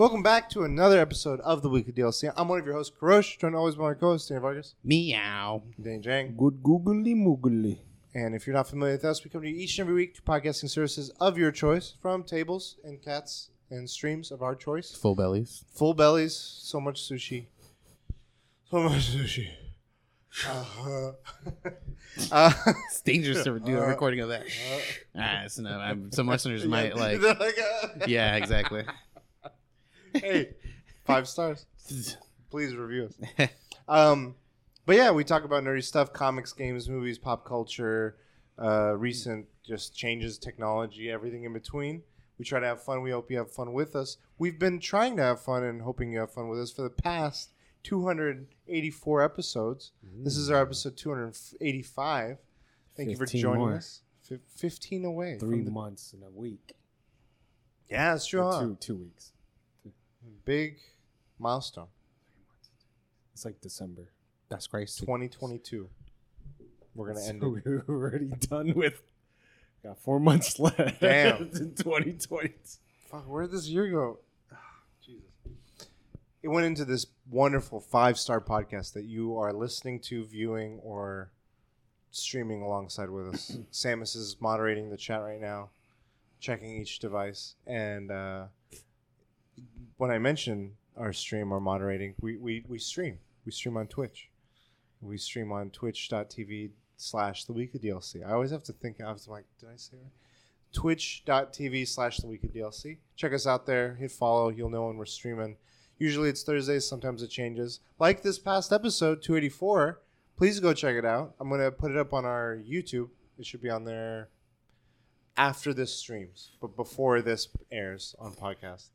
Welcome back to another episode of the Weekly DLC. I'm one of your hosts, Karosh, joined always by my co-host, Danny Vargas, Meow. Danny Jang. Good googly moogly. And if you're not familiar with us, we come to you each and every week to podcasting services of your choice from tables and cats and streams of our choice. Full bellies. Full bellies, so much sushi. So much sushi. Uh, uh, It's dangerous to do a Uh, recording of that. ah, it's not, I'm, some listeners might like. they're like, uh, Yeah, exactly. Hey, five stars. Please review us. Um, but yeah, we talk about nerdy stuff, comics, games, movies, pop culture, uh, recent just changes, technology, everything in between. We try to have fun. We hope you have fun with us. We've been trying to have fun and hoping you have fun with us for the past 284 episodes. This is our episode 285. Thank you for joining more. us. Fif- 15 away. Three months and a week. Yeah, it's true. Huh? Two two weeks. Big milestone. It's like December. That's crazy. 2022. We're gonna end it. We're already done with. Got four months left. Damn. in 2020. Fuck, where did this year go? Jesus. It went into this wonderful five star podcast that you are listening to, viewing, or streaming alongside with us. Samus is moderating the chat right now, checking each device. And uh, when I mention our stream or moderating, we, we, we stream. We stream on Twitch. We stream on twitch.tv slash the weekly DLC. I always have to think, I was like, did I say twitch.tv slash the week of DLC. Check us out there. Hit follow. You'll know when we're streaming. Usually it's Thursdays. Sometimes it changes. Like this past episode, 284. Please go check it out. I'm going to put it up on our YouTube. It should be on there after this streams, but before this airs on podcast.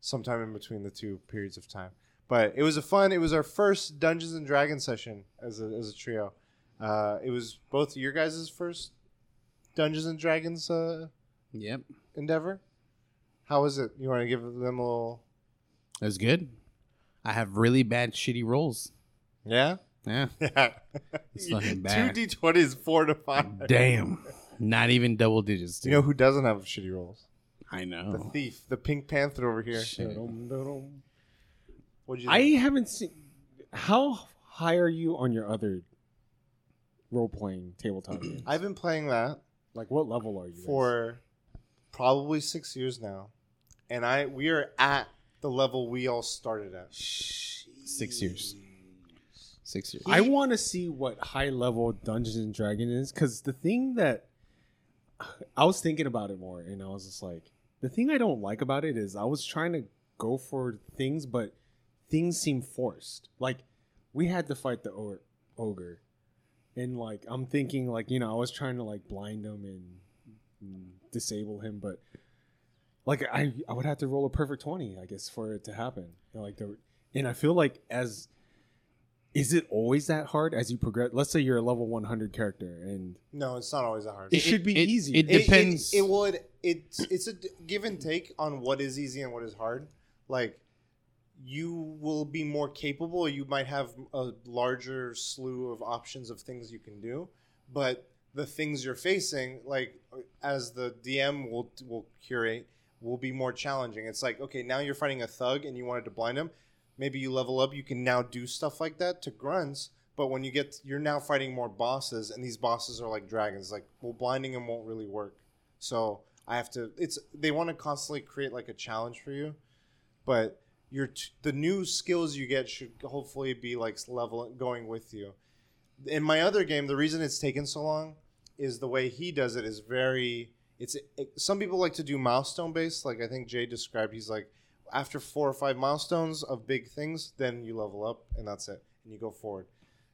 Sometime in between the two periods of time. But it was a fun. It was our first Dungeons and Dragons session as a, as a trio. Uh, it was both your guys' first Dungeons and Dragons uh, Yep. endeavor. How was it? You want to give them a little? It was good. I have really bad, shitty rolls. Yeah. Yeah. Yeah. It's fucking bad. Two d twenties, four to five. Damn. Not even double digits. You know who doesn't have shitty rolls? I know. The thief, the Pink Panther over here. Shit. What'd you? I think? haven't seen. How high are you on your other role playing tabletop games? I've been playing that like, what level are you? guys? for probably six years now, and I we are at the level we all started at. Six years. Six years. I want to see what high level Dungeons and Dragons is because the thing that I was thinking about it more, and I was just like, the thing I don't like about it is I was trying to go for things, but things seem forced. Like we had to fight the og- ogre, and like I'm thinking, like you know, I was trying to like blind him and, and disable him, but like I I would have to roll a perfect twenty, I guess, for it to happen. You know, like the and I feel like as is it always that hard as you progress? Let's say you're a level 100 character, and No, it's not always that hard. It should be it, easy. It, It- depends. It, it, would. It's it's a give and take on what is easy and what is hard. Like you will be more capable. You might have a larger slew of options of things you can do, but the things you're facing, like uh, as the DM will will curate, will be more challenging. It's like okay, now you're fighting a thug and you wanted to blind him. Maybe you level up. You can now do stuff like that to grunts. But when you get, you're now fighting more bosses, and these bosses are like dragons. Like, well, blinding them won't really work. So I have to. It's they want to constantly create like a challenge for you, but your t- the new skills you get should hopefully be like level going with you. In my other game, the reason it's taken so long is the way he does it is very. It's it, some people like to do milestone based. Like I think Jay described, he's like after four or five milestones of big things, then you level up and that's it, and you go forward,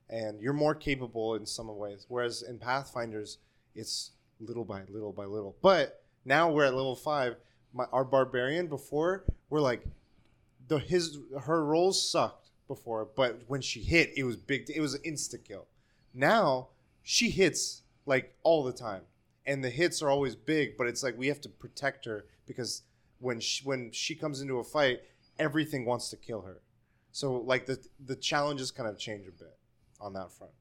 and you're more capable in some ways. Whereas in Pathfinders, it's little by little by little. But now we're at level five. My, our barbarian before we're like the his her rolls sucked before, but when she hit, it was big. It was an insta kill. Now she hits like all the time, and the hits are always big. But it's like we have to protect her because when she, when she comes into a fight, everything wants to kill her. So like the the challenges kind of change a bit on that front.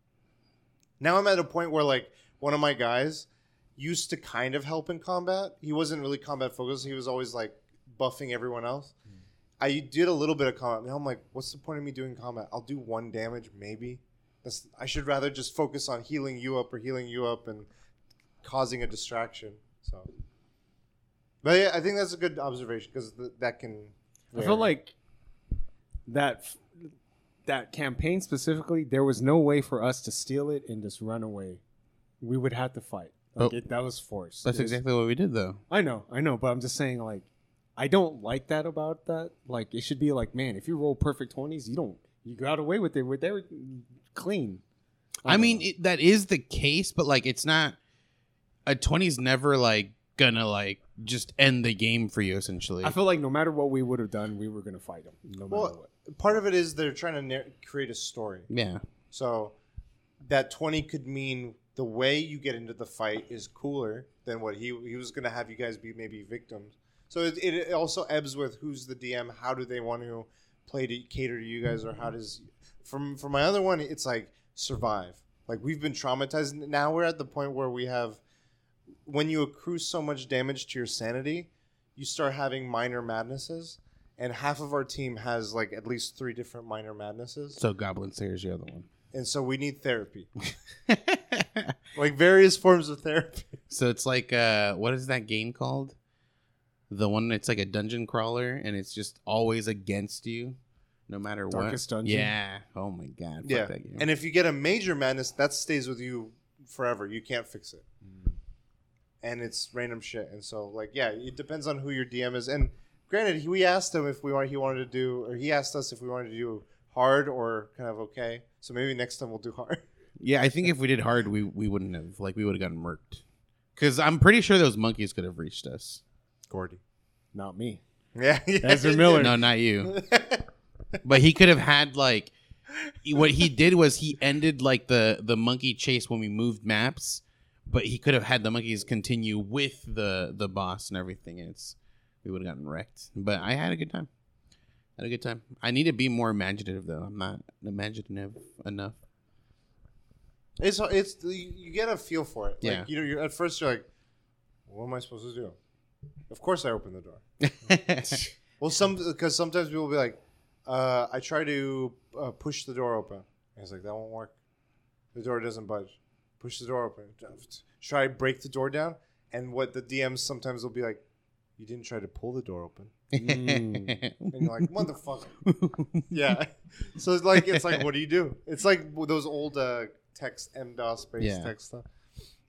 Now I'm at a point where like one of my guys used to kind of help in combat. He wasn't really combat focused. He was always like buffing everyone else. Hmm. I did a little bit of combat. Now I'm like, what's the point of me doing combat? I'll do one damage, maybe. That's, I should rather just focus on healing you up or healing you up and causing a distraction. So, but yeah, I think that's a good observation because th- that can. I feel like that f- that campaign specifically, there was no way for us to steal it and just run away. We would have to fight. Like But- it, that was forced. That's It was- exactly what we did, though. I know, I know, but I'm just saying, like, I don't like that about that. Like, it should be like, man, if you roll perfect twenties, you don't, you got away with it. With everything clean. I, don't mean, it, that is the case, but like, it's not. A twenty's never like gonna like just end the game for you. Essentially, I feel like no matter what we would have done, we were gonna fight them. No matter what. part of it is they're trying to nar- create a story. yeah. So that 20 could mean the way you get into the fight is cooler than what he he was going to have you guys be maybe victims. So it, it also ebbs with who's the DM, how do they want to play to cater to you guys or how does from from my other one it's like survive. Like we've been traumatized now we're at the point where we have when you accrue so much damage to your sanity, you start having minor madnesses and half of our team has like at least 3 different minor madnesses So Goblin Slayer's the other one. And so we need therapy like various forms of therapy so it's like uh, what is that game called? The one that's like a dungeon crawler, and it's just always against you, no matter what. Darkest what. Dungeon? Yeah. Oh my god. Yeah That game. and if you get a major madness that stays with you forever you can't fix it and it's random shit and so like yeah it depends on who your dm is and granted he, we asked him if we want he wanted to do or he asked us if we wanted to do hard or kind of okay so maybe next time we'll do hard yeah, I think if we did hard, we we wouldn't have like we would have gotten murked. Because I'm pretty sure those monkeys could have reached us. gordy Not me. yeah, yeah Ezra Miller. No, not you. but he could have had like what he did was he ended like the the monkey chase when we moved maps but he could have had the monkeys continue with the the boss and everything and it's we would have gotten wrecked but i had a good time had a good time i need to be more imaginative though i'm not imaginative enough It's it's you get a feel for it. Like, Yeah. You know, you're, at first you're like, "What am I supposed to do?" Of course, I open the door. Well, some because sometimes people will be like, uh, "I try to uh, push the door open." And it's like that won't work. The door doesn't budge. Push the door open. Try to break the door down, and what the DMs sometimes will be like, "You didn't try to pull the door open," and you're like, "Motherfucker." yeah. So it's like it's like what do you do? It's like those old uh, text MDOS based Yeah. text stuff.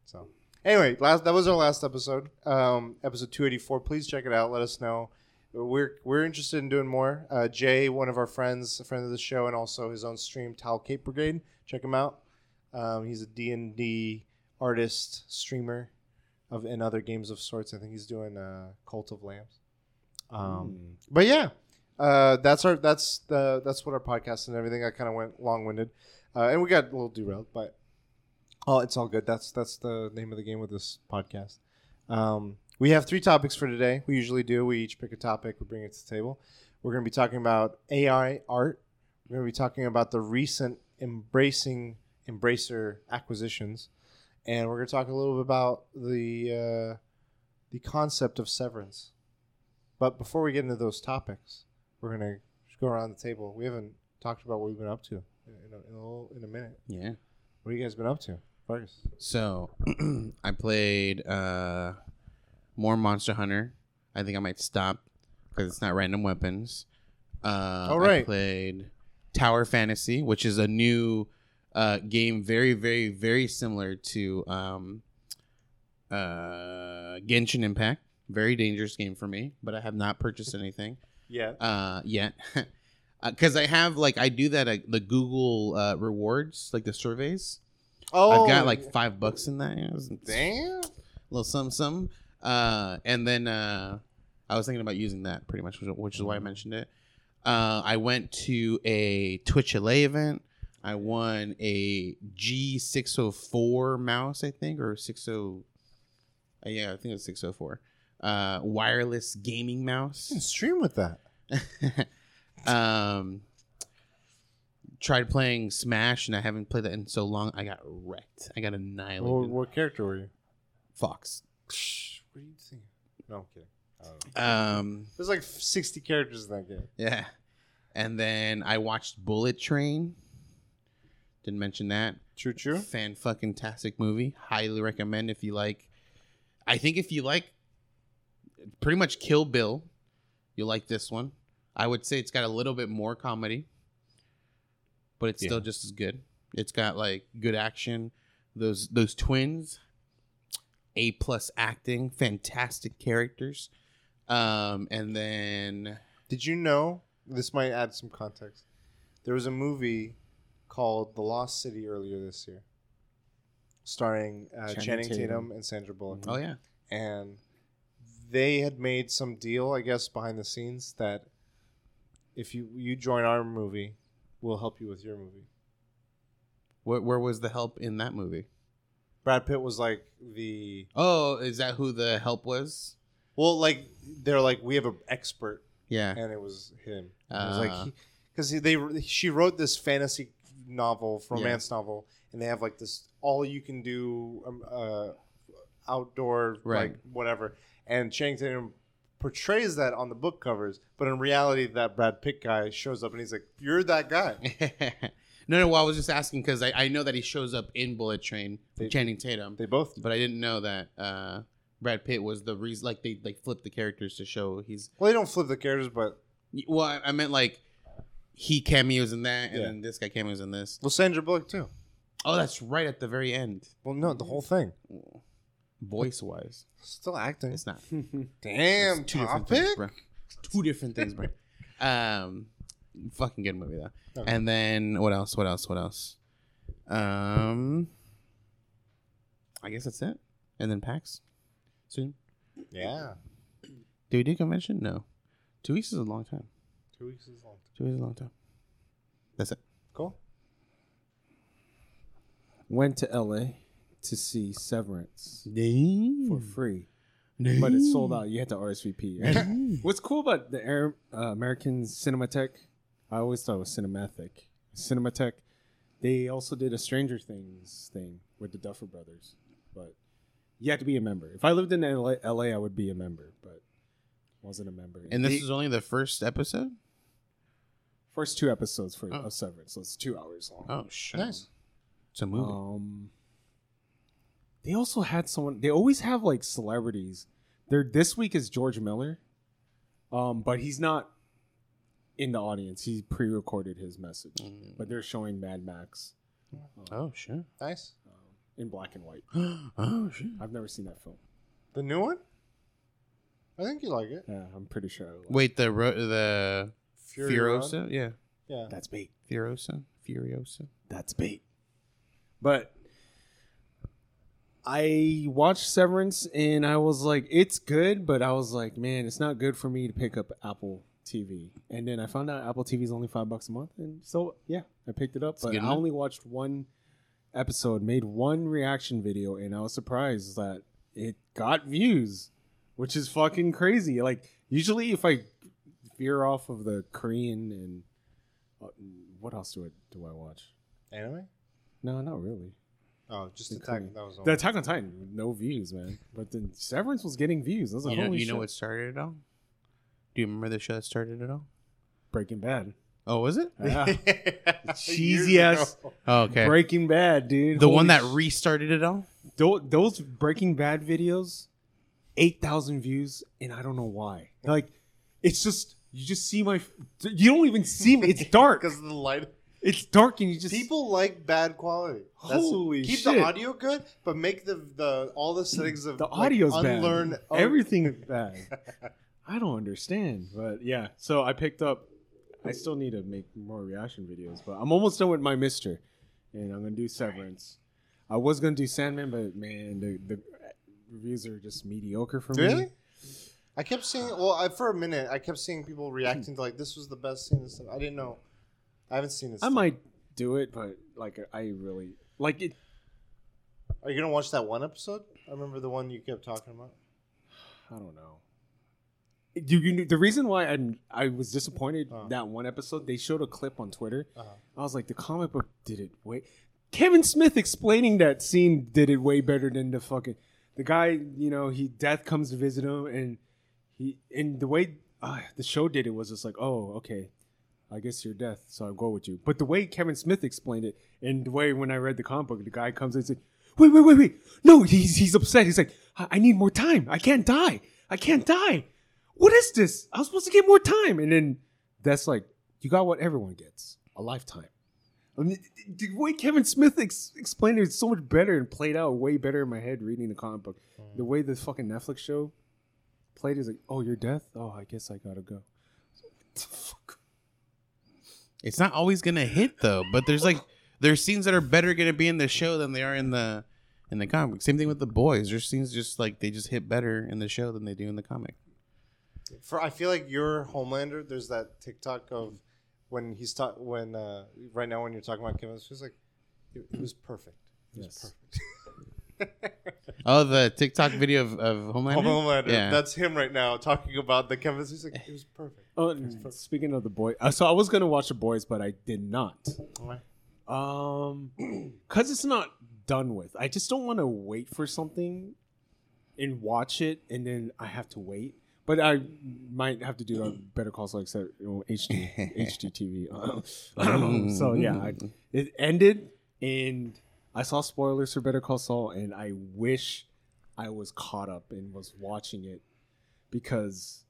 So anyway, last that was our last episode, um, episode two eighty four. Please check it out. Let us know. We're we're interested in doing more. Uh, Jay, one of our friends, a friend of the show, and also his own stream, Tal Cape Brigade. Check him out. Um, he's a D and D artist, streamer of and other games of sorts. I think he's doing uh, Cult of Lambs. Um, but yeah, uh, that's our that's the that's what our podcast and everything. I kind of went long winded, uh, and we got a little derailed, but oh, it's all good. That's that's the name of the game with this podcast. Um, we have three topics for today. We usually do. We each pick a topic. We bring it to the table. We're going to be talking about AI art. We're going to be talking about the recent embracing embracer acquisitions, and we're going to talk a little bit about the uh, the concept of severance. But before we get into those topics, we're gonna just go around the table. We haven't talked about what we've been up to in a, in a, little, in a minute. yeah What have you guys been up to, Vargas? So I played uh, more Monster Hunter. I think I might stop because it's not random weapons. Uh, Oh, I right. played Tower Fantasy, which is a new uh, game, very, very, very similar to um, uh, Genshin Impact. Very dangerous game for me, but I have not purchased anything Yeah. uh yet. Because i have like i do that at the google uh rewards like the surveys. Oh, i've got like five bucks in that. Know, a damn. little some some uh and then uh i was thinking about using that pretty much which- is why i mentioned it. Uh i went to a twitch la event. I won a g604 mouse i think or 60 uh, yeah i think it's 604 uh wireless gaming mouse You can stream with that. um tried playing smash and i haven't played that in so long i got wrecked i got annihilated What, what character were you? fox What are you think? No, I'm kidding. Um, There's like 60 characters in that game. yeah, and then I watched Bullet Train. Didn't mention that. True, true. Fan fucking tastic movie. Highly recommend if you like. I think if you like pretty much Kill Bill, you'll like this one. I would say it's got a little bit more comedy, but it's still just as good. It's got like good action. Those those twins, A plus acting, fantastic characters. Um, and then Did you know? This might add some context. There was a movie called The Lost City earlier this year, starring uh, Channing Channing, Tatum. Tatum. and Sandra Bullock. oh yeah, And they had made some deal, I guess, behind the scenes that if you you join our movie, we'll help you with your movie. where, where was the help in that movie? Brad Pitt was like the Oh, is that who the help was? well, like they're like we have an expert Yeah. and it was him. it Ah. was like because they she wrote this fantasy novel, romance novel, and they have like this all you can do um, uh, outdoor Right. like whatever. And Channing Tatum portrays that on the book covers, but in reality, that Brad Pitt guy shows up and he's like, "You're that guy." no, no. Well, I was just asking because I, I know that he shows up in Bullet Train, They- Channing Tatum, They both. but I didn't know that uh, Brad Pitt was the reason. Like they like flipped the characters to show he's. Well, they don't flip the characters, but Well, I, I meant like he cameos in that, and Yeah. then this guy cameos in this. well, Sandra Bullock too. Oh, that's right at the very end, Well, no, the whole thing. Voice wise. Still acting. It's not. Damn, It's two different things, bro. Two different things, bro. Um, fucking good movie though. Okay. And then what else? What else? What else? Um, I guess that's it. And then PAX soon. Yeah, Do we do convention? No. Two weeks is a long time. two weeks is long. Time. Two weeks is a long time. That's it. Cool. Went to LA to see Severance for For free, but it's sold out. You had to RSVP. And what's cool about the Air, uh, American Cinematheque? I always thought it was Cinematheque. Cinematheque. They also did a Stranger Things thing with the Duffer Brothers, but you had to be a member. If I lived in LA, LA I would be a member, but wasn't a member. And this They- is only the first episode. first two episodes for Oh. of Severance, so it's two hours long. Oh shit! Nice. It's a movie. Um, they also had someone. They always have like celebrities. They're this week is George Miller, um, but he's not in the audience. He pre-recorded his message, Mm. but they're showing Mad Max oh shit! Nice. um, in black and white. oh shit! I've never seen that film. The new one. I think you like it. Yeah, I'm pretty sure. I will. Wait, the ro- the Fury Road? Furiosa? Yeah, Yeah. that's bait. Furiosa, Furiosa. That's bait. But I watched Severance and I was like, it's good, but I was like, man, it's not good for me to pick up Apple TV. And then I found out Apple TV is only five bucks a month, and so yeah, I picked it up. It's but I only watched one episode, made one reaction video, and I was surprised that it got views, which is fucking crazy. Like usually, if I veer off of the Korean and uh, what else do I do I watch? Anime. No, not really. Oh, just The attack. Korean. That was all. The Attack on Titan, no views, man. But then Severance was getting views. I was like, You know, holy you know what started it all? Do you remember the show that started it all? Breaking Bad. Oh, was it? Yeah. Cheesy ass. Oh, okay. Breaking Bad, dude. the Holy one that sh- restarted it all? tho- those Breaking Bad videos, eight thousand views, and I don't know why. Like, it's just you just see my. You don't even see me. It's dark. because of the light. It's dark, and you just People like bad quality. Holy keep shit. the audio good, but make the the all the settings of the like, audio's unlearn bad. oh, Everything is bad. I don't understand, but yeah. So I picked up. I still need to make more reaction videos, but I'm almost done with my Mister, and I'm gonna do Severance. I was gonna do Sandman, but man, the the reviews are just mediocre for me. Really? I kept seeing. Well, I, for a minute, I kept seeing people reacting to like this was the best scene. and stuff. I didn't know. I haven't seen this. I might do it, but like I really like it. Are you gonna watch that one episode? I remember the one you kept talking about. I don't know. You, you, the reason why I, I was disappointed Uh. that one episode, they showed a clip on Twitter. Uh-huh. I was like, the comic book did it way. Kevin Smith explaining that scene did it way better than the fucking the guy. You know, he death comes to visit him and he and the way uh, the show did it was just like, oh, okay, I guess you're death, so I'll go with you. But the way Kevin Smith explained it, and the way when I read the comic book, the guy comes in and says, wait, wait, wait, wait, no, he's he's upset. He's like, I, I need more time. I can't die. I can't die. What is this? I was supposed to get more time, and then that's like, you got what everyone gets: a lifetime. I mean, the way Kevin Smith ex- explained it is so much better and played out way better in my head reading the comic book. Mm. The way the fucking Netflix show played is like, oh, you're death? Oh, I guess I gotta go. What the fuck? It's not always gonna hit though, but there's like there's scenes that are better gonna be in the show than they are in the in the comic. Same thing with the boys. There's scenes just like they just hit better in the show than they do in the comic. For I feel like your Homelander. There's that TikTok of when he's talk when uh, right now when you're talking about Kevin, it's just like it, it was perfect. It was Yes. perfect. Oh, the TikTok video of, of Homelander. Homelander. Yeah. That's him right now talking about the Kevin. He's like, it was perfect. Oh, and speaking of the boy, uh, so I was gonna watch the boys, but I did not. Um, cause it's not done with. I just don't want to wait for something and watch it, and then I have to wait. But I might have to do a Better Call Saul except you know, HD HDTV. Um, so yeah, I, it ended, and I saw spoilers for Better Call Saul, and I wish I was caught up and was watching it because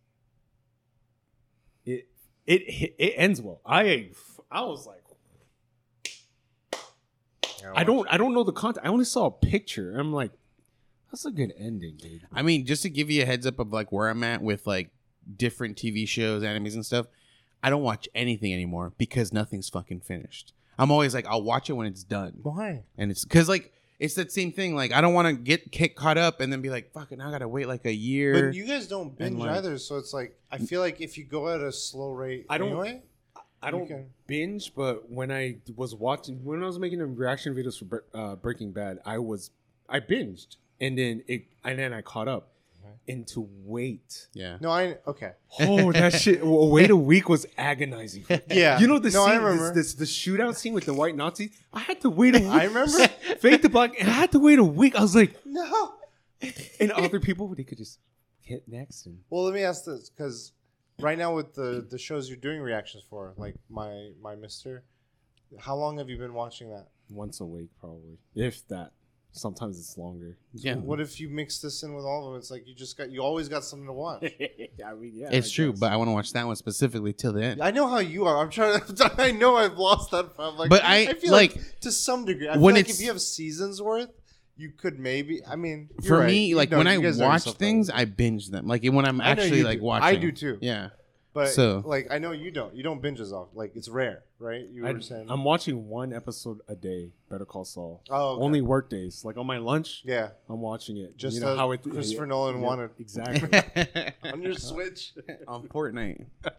it it it ends well. I I was like. I don't I don't know the content. I only saw a picture. I'm like, that's a good ending, dude. I mean, just to give you a heads up of like where I'm at with like different TV shows, animes, and stuff. I don't watch anything anymore because nothing's fucking finished. I'm always like, I'll watch it when it's done, Why? and it's because like it's that same thing. Like I don't want to get get caught up and then be like, fucking, I gotta wait like a year. But you guys don't binge like- either, so it's like I feel like if you go at a slow rate, I don't- Anyway, I don't Okay. binge, but when I was watching, when I was making the reaction videos for Bre- uh, Breaking Bad, I was I binged, and then it, and then I caught up. And to wait, yeah. no, I okay. oh that shit! well, wait a week was agonizing. Yeah, You know the no, scene, I remember. This, this the shootout scene with the white Nazis. I had to wait a week. I remember. Fake the black, and I had to wait a week. I was like, no. and other people they could just hit next and Well, let me ask this because right now with the the shows you're doing reactions for, like my my Mister, how long have you been watching that? once a week probably, if that. Sometimes it's longer. Yeah. What mm-hmm. if you mix this in with all of them? It's like you just got you always got something to watch. I mean, yeah, It's I true, guess. but I want to watch that one specifically till the end. I know how you are. I'm trying to. I know I've lost that. I'm like, But I- feel like, like, to some degree. I when feel like it's- if you have seasons worth, you could maybe. I mean, you're For right. me, like know, when I watch things. I binge them. Like when I'm actually like do. watching. I do too. Yeah. But so- like I know you don't. You don't binge as often. Like it's rare, right? You I, were saying. I'm watching one episode a day. Better Call Saul. oh, okay. Only work days. Like on my lunch, yeah. I'm watching it. Just you know how it Christopher yeah, Nolan yeah, wanted. exactly. on your Switch. On Fortnite.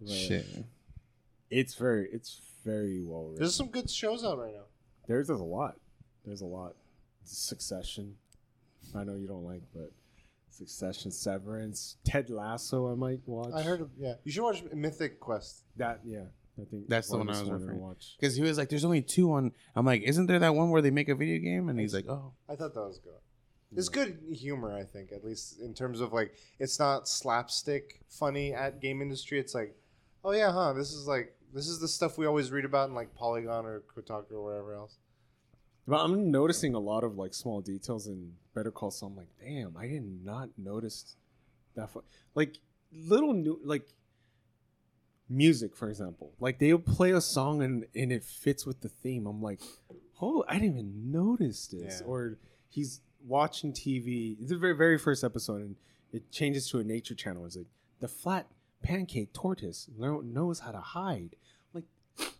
But Shit. It's very, it's very well written. There's some good shows out right now. There's, there's a lot. There's a lot. Succession. I know you don't like, but Succession, Severance, Ted Lasso. I might watch. I heard. Of, yeah, you should watch Mythic Quest. that. Yeah, I think That's the one I was wanted to watch. Because he was like, "There's only two on." I'm like, "Isn't there that one where they make a video game?" And he's like, "Oh, I thought that was good. It's good humor, I think, at least in terms of like it's not slapstick funny at game industry. It's like, oh yeah, huh? This is like this is the stuff we always read about in like Polygon or Kotaku or wherever else. But I'm noticing a lot of like small details in Better Call Saul. I'm like, damn, I did not notice that. Fu-. Like little new like music, for example. Like they'll play a song and and it fits with the theme. I'm like, oh, I didn't even notice this. Yeah. Or he's watching TV. It's the very very first episode, and it changes to a nature channel. It's like the flat pancake tortoise knows how to hide. Like this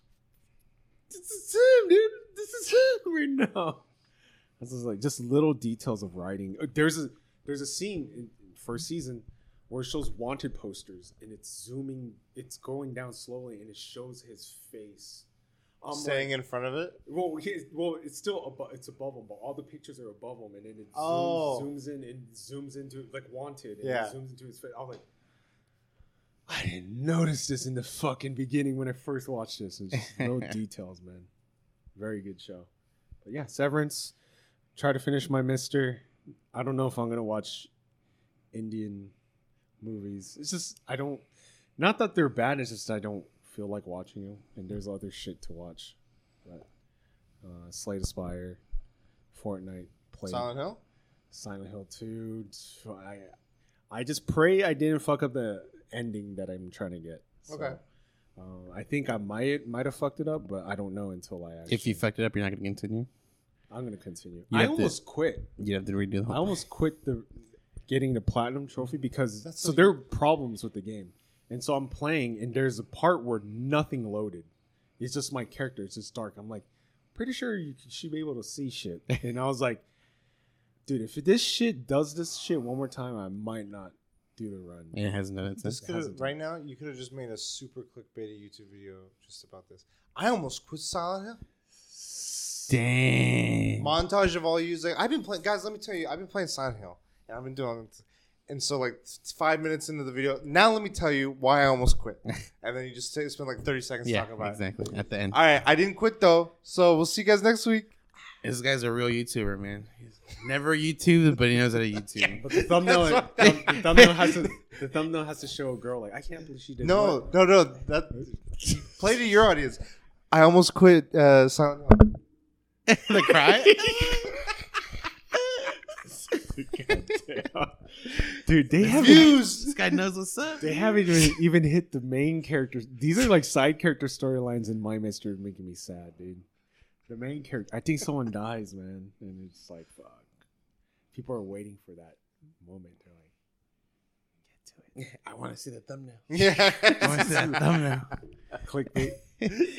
is him, dude. This is him right now. This is like just little details of writing. Uh, There's a there's a scene in in first season where it shows wanted posters and it's zooming, it's going down slowly and it shows his face. I'm Staying like, in front of it. well, he, well, it's still above, it's above him, but all the pictures are above him, and then it zooms, Oh. zooms in and zooms into like wanted, and Yeah. it zooms into his face. I was like, I didn't notice this in the fucking beginning when I first watched this. It's just no details, man. Very good show. But yeah, Severance. Try to finish my Mister. I don't know if I'm gonna watch Indian movies. It's just I don't. Not that they're bad. It's just I don't feel like watching them, and there's other shit to watch. But uh, Slay the Spire, Fortnite, play Silent Hill. Silent Hill Two. I I just pray I didn't fuck up the ending that I'm trying to get. So, Okay. Uh, I think I might might have fucked it up, but I don't know until I actually. If you fucked it up, you're not gonna continue. I'm gonna continue. You I have to- almost quit. You have to redo the I whole. almost quit the getting the platinum trophy because That's so so there are problems with the game, and so I'm playing and there's a part where nothing loaded. It's just my character. It's just dark. I'm like, pretty sure you should be able to see shit. And I was like, dude, if this shit does this shit one more time, I might not do the run. It hasn't done it This since. could hasn't right now you could have just made a super clickbaity YouTube video just about this. I almost quit Silent Hill. Dang. Montage of all you like I've been playing guys, let me tell you, I've been playing Silent Hill. And I've been doing and so like five minutes into the video, now let me tell you why I almost quit. and then you just take, spend like 30 seconds yeah, talking about it. exactly. At the end, All right, I didn't quit though. So we'll see you guys next week. This guy's a real YouTuber, man. He's never YouTubed, but he knows how to YouTube. But the thumbnail, That's thumb- the thumbnail has to, the thumbnail has to show a girl like I can't believe she did. No, what?" no, no. That play to your audience. I almost quit uh, Silent Hill. the cry. dude, they haven't Views. this guy knows what's up. they haven't even, even hit the main characters. These are like side character storylines in my mystery making me sad, dude. The main character, I think someone dies, man, and it's like fuck. People are waiting for that moment. They're like, get to it. I want to see the thumbnail. Yeah. I want to see that thumbnail. clickbait.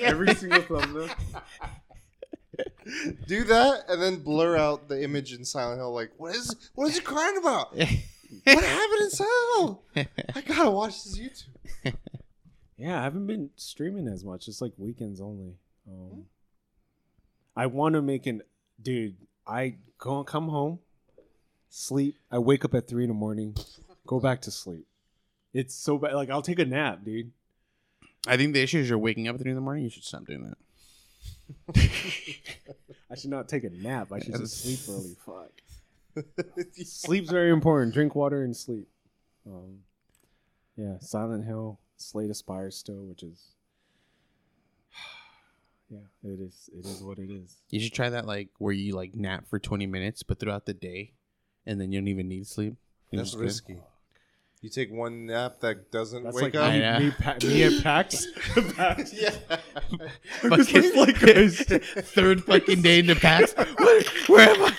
Every single thumbnail. Do that and then blur out the image in Silent Hill. Like, what is what is he crying about? What happened in Silent Hill? I gotta watch this YouTube. Yeah, I haven't been streaming as much. It's like weekends only. Um, I want to make an dude. I go come home, sleep. I wake up at three in the morning, go back to sleep. It's so bad. Like I'll take a nap, dude. I think the issue is you're waking up at three in the morning. You should stop doing that. I should not take a nap. I should just sleep early. Fuck. Sleep's very important. Drink water and sleep. Um, yeah, Silent Hill, Slay the Spire still, which is. Yeah, it is. It is what it is. You should try that, like where you like nap for 20 minutes, but throughout the day, and then you don't even need sleep. You're That's just good. risky. You take one nap that doesn't That's wake like up. me, I me, pa- me at PAX. PAX. yeah. It's just like guys. Third fucking day in the packs. What? Where am I?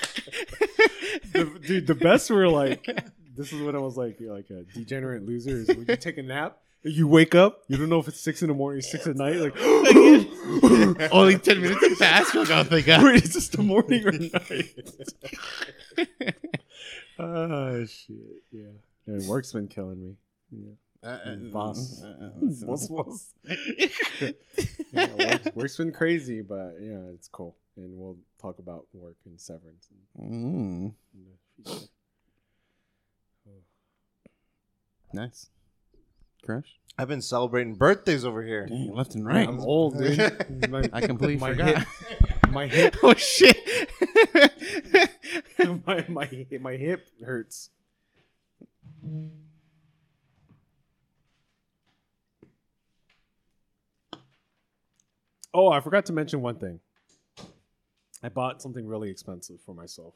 the, dude, the best were like, this is what I was like, you're like a degenerate loser. Is when you take a nap, you wake up, you don't know if it's six in the morning, six at night. Like, Only 10 minutes have passed. You're like, oh, thank God. wait, is this the morning or night? Ah, shit. Yeah. yeah. Work's been killing me. Yeah. Uh, Boss. uh, Boss, boss. Yeah, work's, work's been crazy, but yeah, it's cool. And we'll talk about work and severance in, Mm, future. nice. Crush. I've been celebrating birthdays over here. Dang, left and right. I'm old, dude. My, I completely my forgot. Hip, my hip, oh shit! my, my, my hip hurts. Oh, I forgot to mention one thing. I bought something really expensive for myself.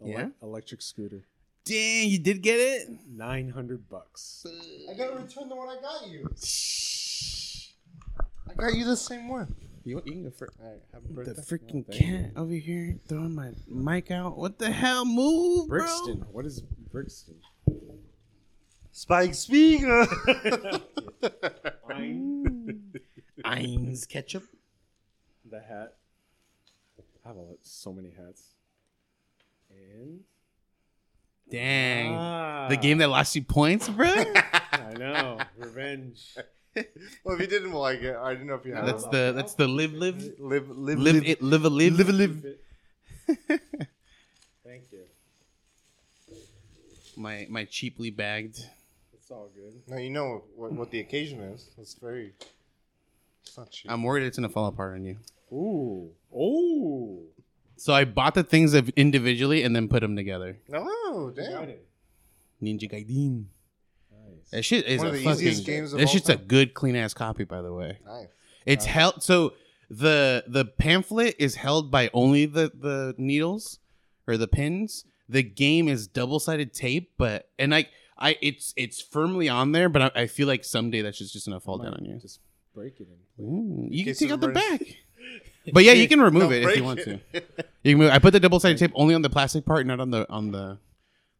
Ele- Yeah? electric scooter, Dang, you did get it. nine hundred bucks. I gotta return the one I got you. I got you the same one. You, you can go first. All right, happy The birthday. freaking thank cat over here throwing my mic out. What the hell? Move, bro. Brixton, what is Brixton? Spike Spiegel. Eins ketchup. the hat. I have a, so many hats. And Dang. Ah, The game that lost you points, bro. I know, revenge. well, if you didn't like it, I didn't know if you had that's it. the that's the live live live live live it live a live live a live. Thank you. My my cheaply bagged. It's all good. No, you know what, what the occasion is. It's very. It's not cheap. I'm worried it's gonna fall apart on you. Ooh, ooh. So I bought the things of individually and then put them together. Oh damn! it. Ninja Gaiden. Nice. That shit is One a of the fucking. easiest games of that all shit's a time. good clean ass copy, by the way. Nice. It's held so the the pamphlet is held by only the the needles or the pins. The game is double sided tape, but and like I it's it's firmly on there, but I, I feel like someday that's just just gonna fall down on you. Just break it and Ooh, mm, you can case take of out the emergency. back. But yeah, you can remove No, it if break you want to. You can move. I put the double sided tape only on the plastic part, not on the on the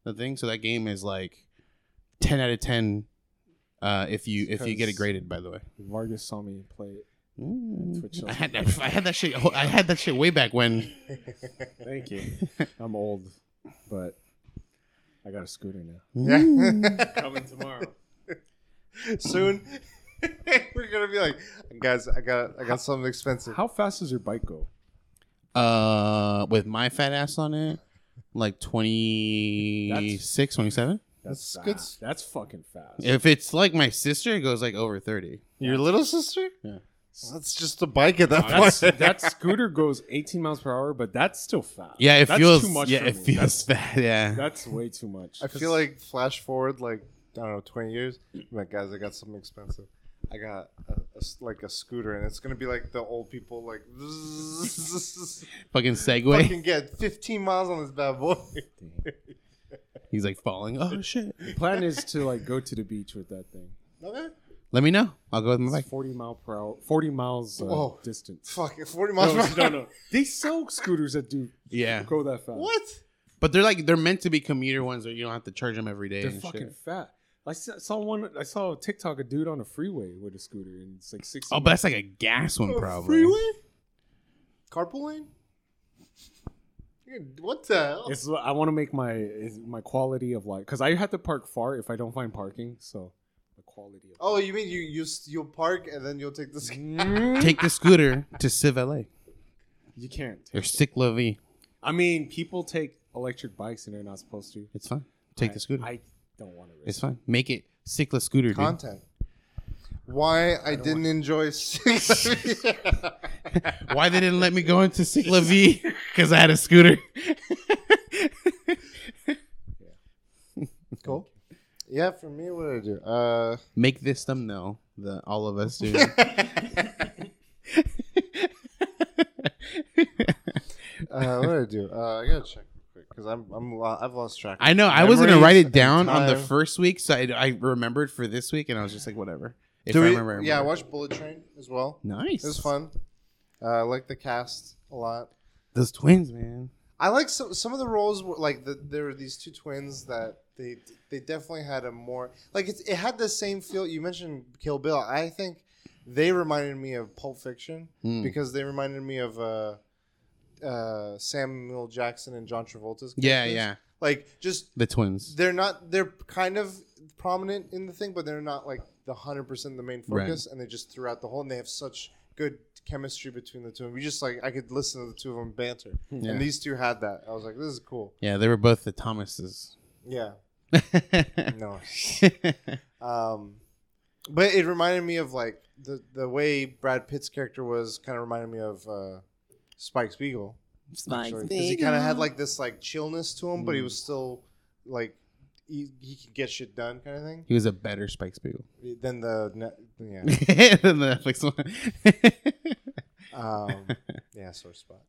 the thing. So that game is like ten out of ten. Uh, if you if you get it graded, by the way. Vargas saw me play it. Mm. I had that. I had that shit. I had that shit way back when. Thank you. I'm old, but I got a scooter now. Yeah. Coming tomorrow. Soon, we're gonna be like, guys, I got, I got something expensive. How fast does your bike go? Uh, with my fat ass on it, like 26, 27. That's That's good. fast. That's fucking fast. If it's like my sister, it goes like over 30. Your little sister? Yeah. Well, that's just a bike at that That's, point. that scooter goes 18 miles per hour, but that's still fast. Yeah, it That's feels. too much yeah, for it me. feels That's, fat. Yeah. that's way too much. I feel like flash forward like I don't know, twenty years. I'm like, guys, I got something expensive. I got a, a s- like a scooter, and it's gonna be like the old people like Fucking Segway. fucking get 15 miles on this bad boy. He's like falling. Oh shit. the plan is to like go to the beach with that thing. okay. Let me know. I'll go with my It's bike. 40 mile per hour, 40 miles uh, Whoa. distance. Fuck it, 40 No, miles. no, no. They sell scooters that do Yeah. go that fast. What? But they're like they're meant to be commuter ones where you don't have to charge them every day. They're and fucking shit. fat. I saw saw one. I saw a TikTok a dude on a freeway with a scooter, and it's like 60. Oh, but that's like a gas one, A probably. Freeway? Carpool lane? What the hell? It's, I want to make my my quality of life because I have to park far if I don't find parking. So the quality of Oh, you mean you you you'll park and then you'll take this? Mm-hmm. Take the scooter to Civ LA you can't. or CicLAvia. I mean, people take electric bikes and they're not supposed to. It's fine. Take I- the scooter. I don't want to risk. it's fine. Make it Sickless scooter, dude. Content. Why I, didn't enjoy six. Why they didn't let me go into Sick V? Because I had a scooter. cool. Yeah, for me, what did I do? Uh, Make this thumbnail. that all of us do. uh, what did I do? Uh, I gotta check real quick because I'm I'm lo- I've lost track. I know. I was gonna write it down on the time. first week, so I, I remembered for this week, and I was just like, whatever. If Do I we- remember, I yeah, I remember. watched Bullet Train as well. Nice. It was fun. Uh, I like the cast a lot. Those twins, man. I like some some of the roles were like the, there were these two twins that they they definitely had a more like it's, it had the same feel. You mentioned Kill Bill. I think they reminded me of Pulp Fiction Mm. because they reminded me of uh, uh, Samuel Jackson and John Travolta's. Yeah, characters. yeah. Like just The twins. they're not they're kind of prominent in the thing, but they're not like the hundred percent the main Right. focus. And they just throughout the whole, and they have such good chemistry between the two. And we just like I could listen to the two of them banter, Yeah. and these two had that. I was like, this is cool. Yeah, they were both the Thomases. Yeah, no, um, but it reminded me of like the the way Brad Pitt's character was kind of reminded me of uh, Spike Spiegel. because he kind of had like this like chillness to him, but he was still like he, he could get shit done kind of thing. He was a better Spike Spiegel Than the net, yeah, than the Netflix one. um, yeah, sore spot.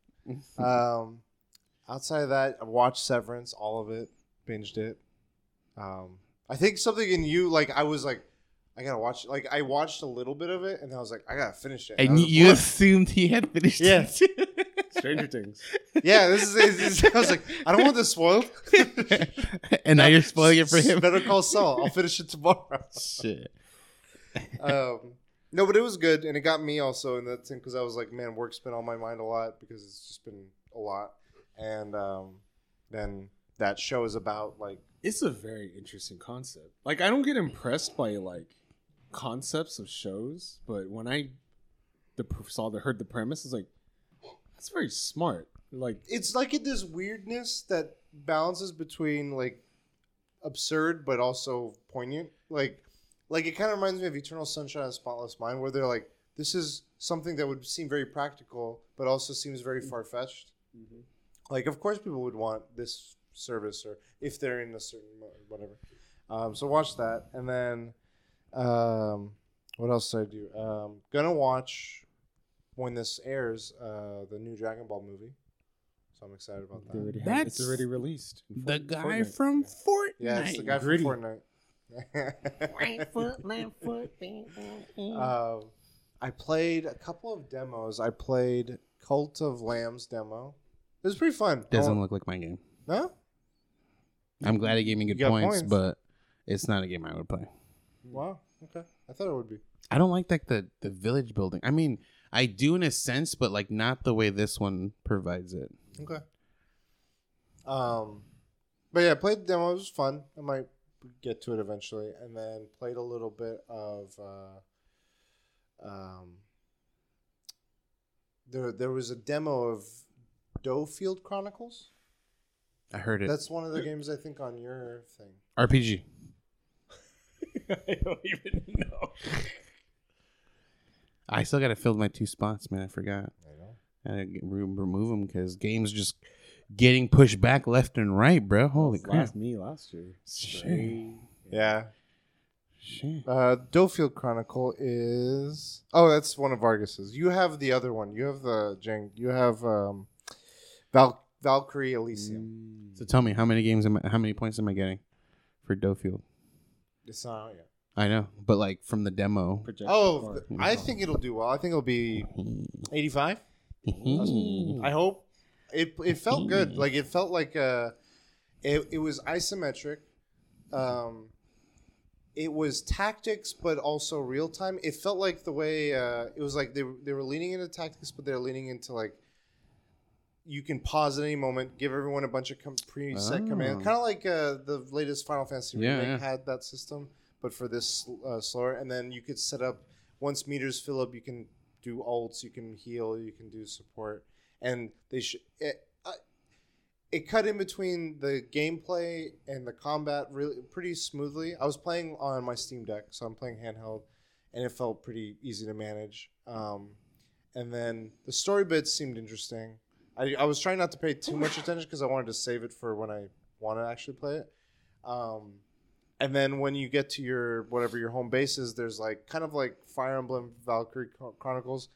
Um, outside of that, I watched Severance, all of it, binged it. Um, I think something in you, like I was like, I gotta watch. Like I watched a little bit of it, and I was like, I gotta finish it. I and was you, you like, assumed he had finished Yeah. it. Stranger Things. yeah, this is, this is- I was like, I don't want this spoiled. and now you're spoiling it for him. Better call Saul. I'll finish it tomorrow. Shit. um, no, but it was good, and it got me also in that thing because I was like, man, work's been on my mind a lot because it's just been a lot, and um, then that show is about like It's a very interesting concept. Like I don't get impressed by like concepts of shows, but when I the saw the heard the premise, it's like that's very smart. Like it's like it, this weirdness that balances between like absurd but also poignant. Like, like it kind of reminds me of Eternal Sunshine of the Spotless Mind, where they're like, this is something that would seem very practical, but also seems very far fetched. Like, of course, people would want this service, or if they're in a certain whatever. Um, so watch that, and then um, what else did I do? Um, gonna watch when this airs uh, the new Dragon Ball movie. So I'm excited about that. already have, That's it's already released. The Fortnite. guy from Fortnite. Yeah, it's the guy from Gritty. Fortnite. Right foot, left foot. Um, I played a couple of demos. I played Cult of Lambs demo. It was pretty fun. Doesn't Oh, look like my game. no? I'm glad he gave me good got points, points. but it's not a game I would play. Wow. Okay. I thought it would be. I don't like like the the village building. I mean, I do in a sense, but like not the way this one provides it. Okay. Um, but yeah, played the demo. It was fun. I might get to it eventually, and then played a little bit of. Uh, um, there, there was a demo of DioField Chronicles. I heard it. That's one of the games I think on your thing. RPG. I don't even know. I still got to fill my two spots, man. I forgot. I know. I gotta remove them because games just getting pushed back left and right, bro. Holy crap! Last me last year. Shit. Yeah. Shit. Uh, DioField Chronicle is. Oh, that's one of Vargas's. You have the other one. You have the Jang. You have um, Val Valkyrie Elysium. So tell me, how many games am I? How many points am I getting for DioField? It's not out yet. I know, but like from the demo. Project Oh, or- th- I think it'll do well. I think it'll be 85. Mm-hmm. I hope. It it felt good. Like it felt like uh, it it was isometric. Um, it was tactics, but also real time. It felt like the way uh, it was like they were- they were leaning into tactics, but they're leaning into like you can pause at any moment, give everyone a bunch of com- preset Oh. commands, kind of like uh, the latest Final Fantasy Yeah, remake yeah. had that system, but for this uh, slower. And then you could set up once meters fill up, you can do ults, you can heal, you can do support, and they should. It, uh, it cut in between the gameplay and the combat really pretty smoothly. I was playing on my Steam Deck, so I'm playing handheld, and it felt pretty easy to manage. Um, and then the story bits seemed interesting. I, I was trying not to pay too much attention because I wanted to save it for when I want to actually play it. Um, and then when you get to your whatever your home base is, there's like kind of like Fire Emblem Valkyrie Chronicles,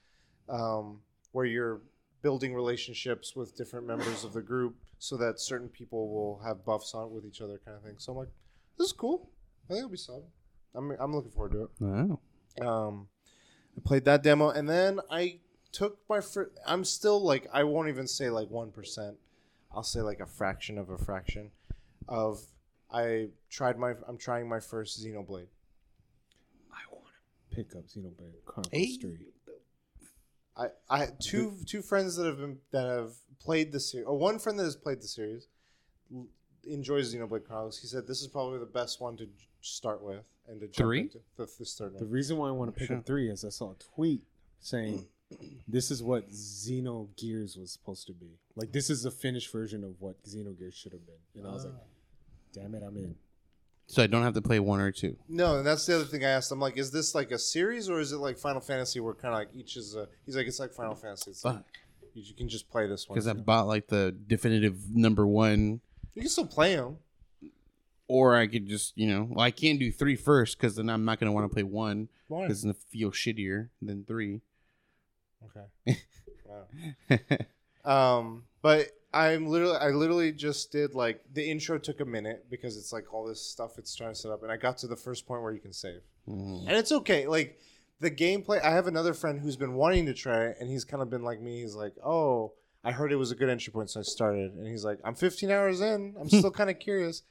um, where you're building relationships with different members of the group so that certain people will have buffs on with each other, kind of thing. So I'm like, this is cool. I think it'll be solid. I'm I'm looking forward to it. Wow. Um, I played that demo, and then I took my. Fr- I'm still like I won't even say like one percent. I'll say like a fraction of a fraction of. I tried my. I'm trying my first Xenoblade. I want to pick up Xenoblade Chronicles Hey. 3. I I had two two friends that have been that have played the series, or oh, one friend that has played the series, l- enjoys Xenoblade Chronicles. He said this is probably the best one to start with and to jump Three? into the, this third The reason why I want to pick Sure. up 3 is I saw a tweet saying this is what Xenogears was supposed to be. Like, this is the finished version of what Xenogears should have been. And I was like, ah. Damn it, I'm in. So I don't have to play one or two. No, and that's the other thing I asked. I'm like, is this like a series or is it like Final Fantasy where kind of like each is a? He's like, it's like Final Fantasy. It's like, Fuck. you, you can just play this one. Because I bought like the definitive number one, You can still play them. or I could just you know, well I can't do three first because then I'm not gonna want to play one Why? because it's gonna feel shittier than three. Okay. wow. Um, but I'm literally, I literally just did like the intro took a minute because it's like all this stuff it's trying to set up, and I got to the first point where you can save, Mm. and it's okay. Like the gameplay, I have another friend who's been wanting to try it, and he's kind of been like me. He's like, oh. I heard it was a good entry point, so I started. And he's like, I'm 15 hours in. I'm still kind of curious.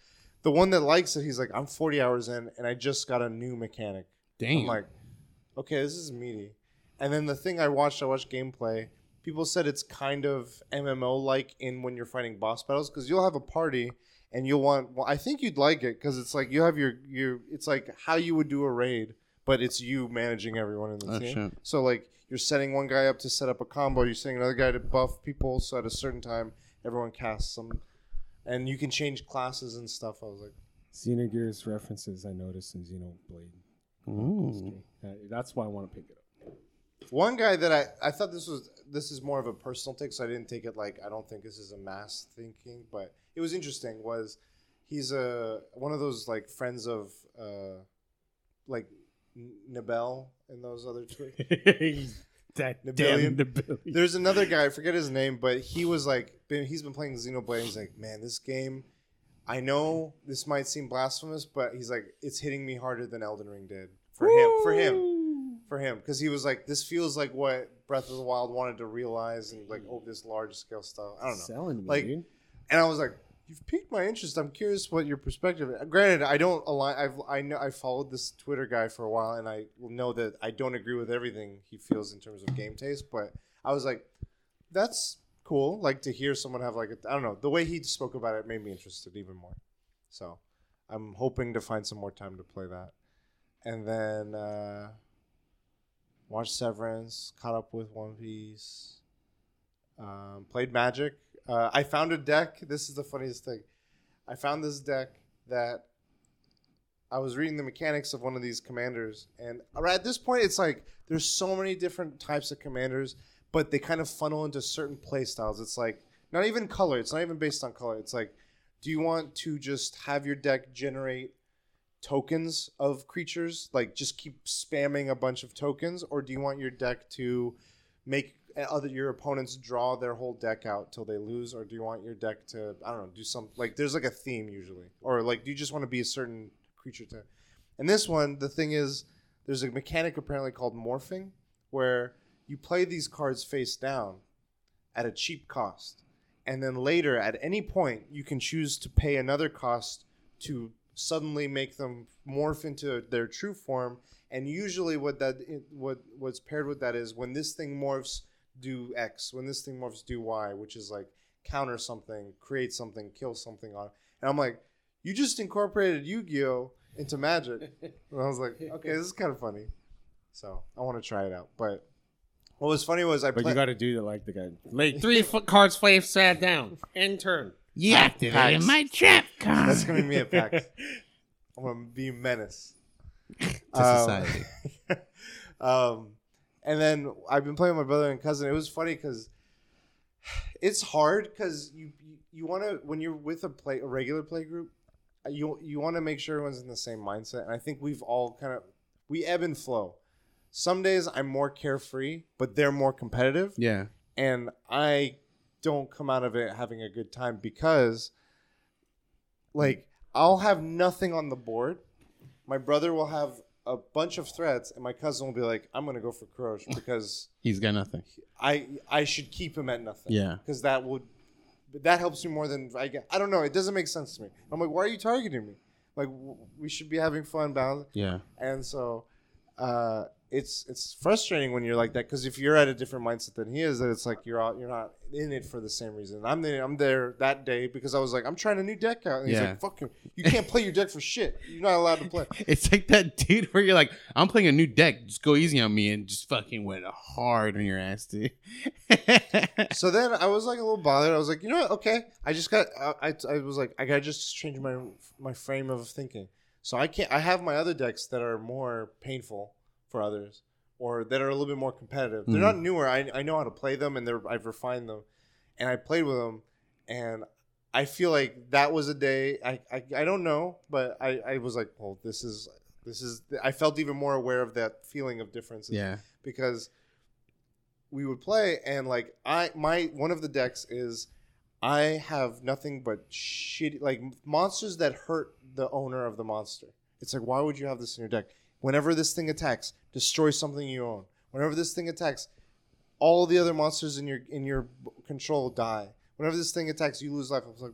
The one that likes it, he's like, I'm 40 hours in, and I just got a new mechanic. Dang. I'm like, okay, this is meaty. And then the thing I watched, I watched gameplay. People said it's kind of MMO like in when you're fighting boss battles because you'll have a party and you'll want. Well, I think you'd like it because it's like you have your your. It's like how you would do a raid, but it's you managing everyone in the Oh, team. shit. So like you're setting one guy up to set up a combo, you're setting another guy to buff people. So at a certain time, everyone casts them, and you can change classes and stuff. I was like, Xenogears references I noticed in Xenoblade. Ooh. That's why I want to pick it up. One guy that I, I thought this was this is more of a personal take, so I didn't take it like I don't think this is a mass thinking, but it was interesting. Was he's a one of those like friends of uh, like Nibel and those other two. that damn. There's another guy, I forget his name, but he was like, been, he's been playing Xenoblade. He's like, man, this game, I know this might seem blasphemous, but he's like, it's hitting me harder than Elden Ring did for him. For him, for him, because he was like, this feels like what Breath of the Wild wanted to realize, and like, oh, this large scale stuff. I don't know. Selling me, Like- dude. And I was like, you've piqued my interest. I'm curious what your perspective. Is. Granted, I don't align. I've I know I followed this Twitter guy for a while, and I know that I don't agree with everything he feels in terms of game taste. But I was like, that's cool. Like to hear someone have like I I don't know the way he spoke about it made me interested even more. So I'm hoping to find some more time to play that, and then uh, watch Severance, caught up with One Piece, um, played Magic. Uh, I found a deck. This is the funniest thing. I found this deck that I was reading the mechanics of one of these commanders, and at this point, it's like there's so many different types of commanders, but they kind of funnel into certain play styles. It's like not even color. It's not even based on color. It's like, do you want to just have your deck generate tokens of creatures, like just keep spamming a bunch of tokens, or do you want your deck to make other your opponents draw their whole deck out till they lose, or do you want your deck to I don't know do some like there's like a theme usually, or like do you just want to be a certain creature to? And this one, the thing is, there's a mechanic apparently called morphing, where you play these cards face down at a cheap cost, and then later at any point you can choose to pay another cost to suddenly make them morph into their true form. And usually, what that what what's paired with that is when this thing morphs, do X. When this thing morphs, do Y, which is like counter something, create something, kill something on. And I'm like, you just incorporated Yu-Gi-Oh into Magic. And I was like, okay, this is kind of funny. So I want to try it out. But what was funny was I But played. you got to do it like the guy. Like three foot cards face sat down. End turn. You Pax. activated my trap card. That's gonna be me at PAX. I'm gonna be a menace to Um, society. um, and then I've been playing with my brother and cousin. It was funny because it's hard because you you, you want to when you're with a play a regular play group, uh, you you want to make sure everyone's in the same mindset. And I think we've all kind of we ebb and flow. Some days I'm more carefree, but they're more competitive Yeah. and I don't come out of it having a good time because like I'll have nothing on the board. My brother will have a bunch of threats and my cousin will be like, I'm gonna go for Croach because He's got nothing. I I should keep him at nothing. Yeah. Because that would that helps me more than I get I don't know, it doesn't make sense to me. I'm like, why are you targeting me? Like w- we should be having fun balance Yeah. and so uh, it's it's frustrating when you're like that because if you're at a different mindset than he is, that it's like you're out, you're not in it for the same reason. I'm there, I'm there that day because I was like, I'm trying a new deck out, and he's Yeah. like, fuck you, you can't play your deck for shit. You're not allowed to play. It's like that dude where you're like, I'm playing a new deck. Just go easy on me and just fucking went hard on your ass, dude. so then I was like a little bothered. I was like, you know what? Okay, I just got. I, I, I was like, I gotta just change my my frame of thinking. So I can't. I have my other decks that are more painful for others, or that are a little bit more competitive. They're Mhm. not newer. I, I know how to play them, and they're I've refined them, and I played with them, and I feel like that was a day. I I, I don't know, but I, I was like, well, this is this is. I felt even more aware of that feeling of difference yeah. because we would play and like I my one of the decks is I have nothing but shitty like monsters that hurt the owner of the monster. It's like why would you have this in your deck? Whenever this thing attacks, destroy something you own. Whenever this thing attacks, all the other monsters in your in your control die. Whenever this thing attacks, you lose life. I was like,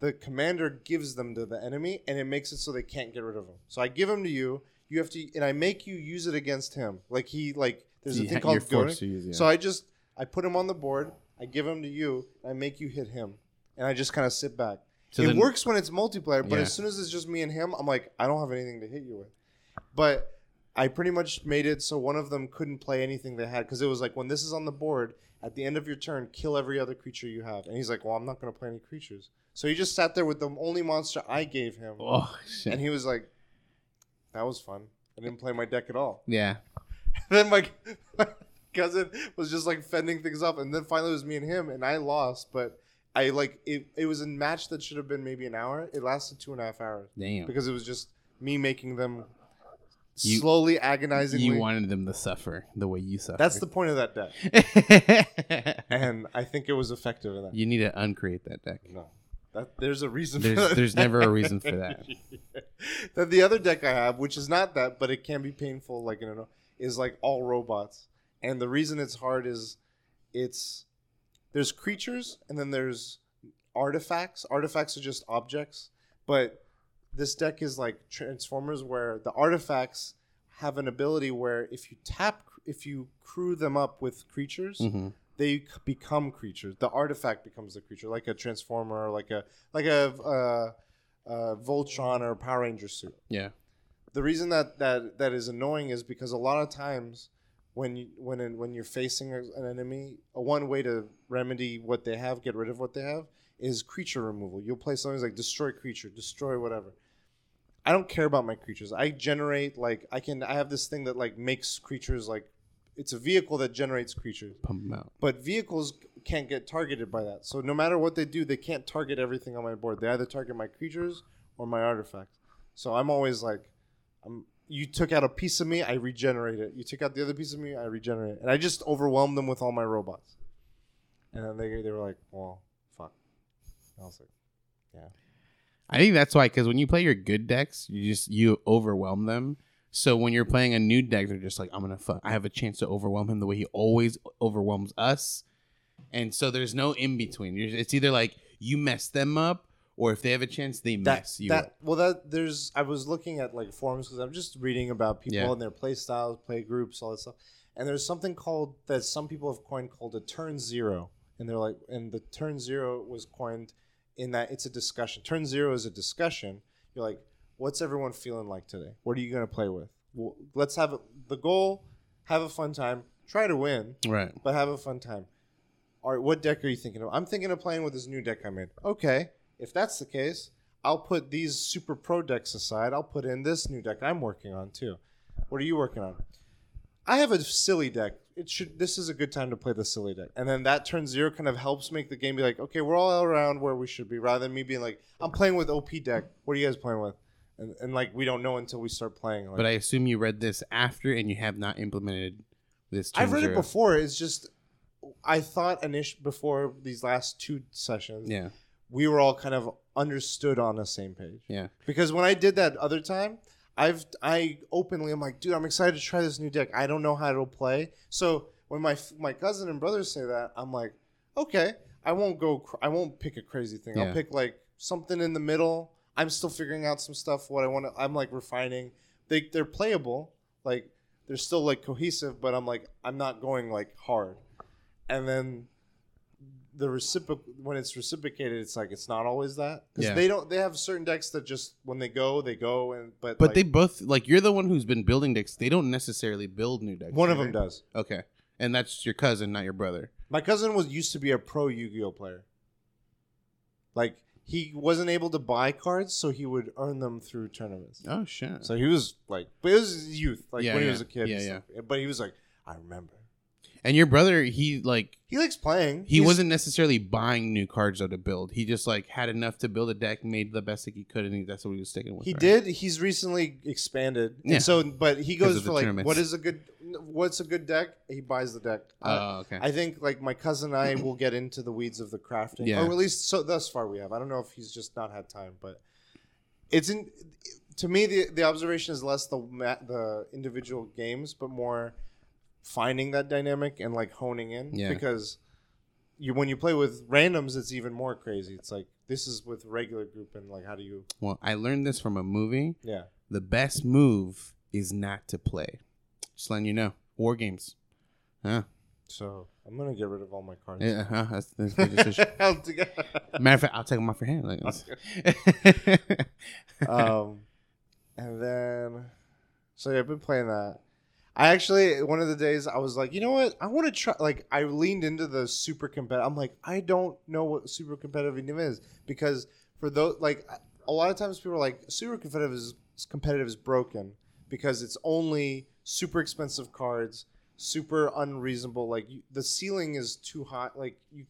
the commander gives them to the enemy, and it makes it so they can't get rid of them. So I give them to you. You have to, and I make you use it against him. Like he, like there's a You thing called you're goading. to use, yeah. So I just I put him on the board. I give him to you. I make you hit him, and I just kind of sit back. So it then- works when it's multiplayer, but Yeah. as soon as it's just me and him, I'm like, I don't have anything to hit you with. But I pretty much made it so one of them couldn't play anything they had because it was like when this is on the board, at the end of your turn, kill every other creature you have. And he's like, Well, I'm not going to play any creatures. So he just sat there with the only monster I gave him, Oh shit. and he was like, That was fun. I didn't play my deck at all. yeah. then my, my cousin was just like fending things off, and then finally it was me and him, and I lost. But I like it. It was a match that should have been maybe an hour. It lasted two and a half hours Damn. because it was just me making them You- slowly agonizingly. you wanted them to suffer the way you suffer. That's the point of that deck, and I think it was effective in that. you need to uncreate that deck. No, that there's a reason. for There's that. there's never a reason for that. then the other deck I have, which is not that, but it can be painful, like you know, is like all robots. And the reason it's hard is it's there's creatures and then there's artifacts. Artifacts are just objects, but this deck is like Transformers, where the artifacts have an ability where if you tap, if you crew them up with creatures, hmm they become creatures. The artifact becomes the creature, like a transformer, or like a like a uh, uh, Voltron or Power Ranger suit. Yeah. The reason that that that is annoying is because a lot of times when you when when you're facing an enemy, a one way to remedy what they have, get rid of what they have, is creature removal. You'll play something like destroy creature, destroy whatever. I don't care about my creatures. I generate like I can. I have this thing that like makes creatures like it's a vehicle that generates creatures Pump them out. but vehicles can't get targeted by that. So no matter what they do, they can't target everything on my board. They either target my creatures or my artifacts. So I'm always like, I'm. You took out a piece of me, I regenerate it. You took out the other piece of me, I regenerate it. And I just overwhelmed them with all my robots. And then they they were like, well. I was like, I think that's why, because when you play your good decks, you just you overwhelm them. So when you're playing a new deck, they're just like, I'm gonna fuck. I have a chance to overwhelm him the way he always overwhelms us. And so there's no in between. It's either like you mess them up, or if they have a chance, they that mess you that up. well that there's I was looking at like forums because I'm just reading about people Yeah. and their play styles, play groups, all that stuff. And there's something called that some people have coined called a turn zero, and they're like, and the turn zero was coined in that it's a discussion. Turn zero is a discussion. You're like, what's everyone feeling like today? What are you gonna play with? Well, let's have a, the goal. Have a fun time. Try to win Right. but have a fun time. All right, what deck are you thinking of? I'm thinking of playing with this new deck I made. Okay, if that's the case, I'll put these super pro decks aside. I'll put in this new deck I'm working on too. What are you working on? I have a silly deck. It should. This is a good time to play the silly deck, and then that turn zero kind of helps make the game be like, okay, we're all around where we should be, rather than me being like, I'm playing with OP deck. What are you guys playing with? And, and like we don't know until we start playing. Like, But I assume you read this after and you have not implemented this. I've read it before. It's just I thought initially before these last two sessions, Yeah. we were all kind of understood on the same page. Yeah. Because when I did that other time, I've I openly I'm like, dude, I'm excited to try this new deck. I don't know how it'll play. So when my my cousin and brothers say that, I'm like, okay, I won't go. Cr- I won't pick a crazy thing. Yeah. I'll pick like something in the middle. I'm still figuring out some stuff. What I want to. I'm like refining. They they're playable. Like they're still like cohesive, but I'm like I'm not going like hard. And then the reciproc when it's reciprocated, it's like it's not always that because Yeah. they don't. They have certain decks that just when they go, they go, and but But like, they both like you're the one who's been building decks. They don't necessarily build new decks. one of them does. Okay, and that's your cousin, not your brother. My cousin was used to be a pro Yu-Gi-Oh player. Like he wasn't able to buy cards, so he would earn them through tournaments. Oh shit. So he was like, but it was his youth, like Yeah, when he yeah. was a kid. Yeah, and yeah. stuff. But he was like, I remember. And your brother, he like He likes playing. he He's- wasn't necessarily buying new cards though to build. He just like had enough to build a deck, made the best that he could, and he, that's what he was sticking with. He right? did. He's recently expanded. Yeah. And so, but he goes of for like, tournaments. what is a good, what's a good deck? He buys the deck. Uh, Oh, okay. I think like my cousin and I will get into the weeds of the crafting, Yeah. or at least so thus far we have. I don't know if he's just not had time, but it's in. To me, the the observation is less the ma- the individual games, but more finding that dynamic and like honing in. Yeah. Because you when you play with randoms, it's even more crazy. It's like this is with regular group, and like how do you? well, I learned this from a movie. Yeah. The best move is not to play. Just letting you know. War games. Huh? So I'm gonna get rid of all my cards. Yeah, huh? That's, that's a good decision. Matter of fact, I'll take them off your hand. Like, um, and then, so yeah, I've been playing that. I actually one of the days I was like, you know what, I want to try. Like, I leaned into the super competitive. I'm like, I don't know what super competitive even is because for those like a lot of times people are like, super competitive is competitive is broken because it's only super expensive cards, super unreasonable. Like you, the ceiling is too high. Like you,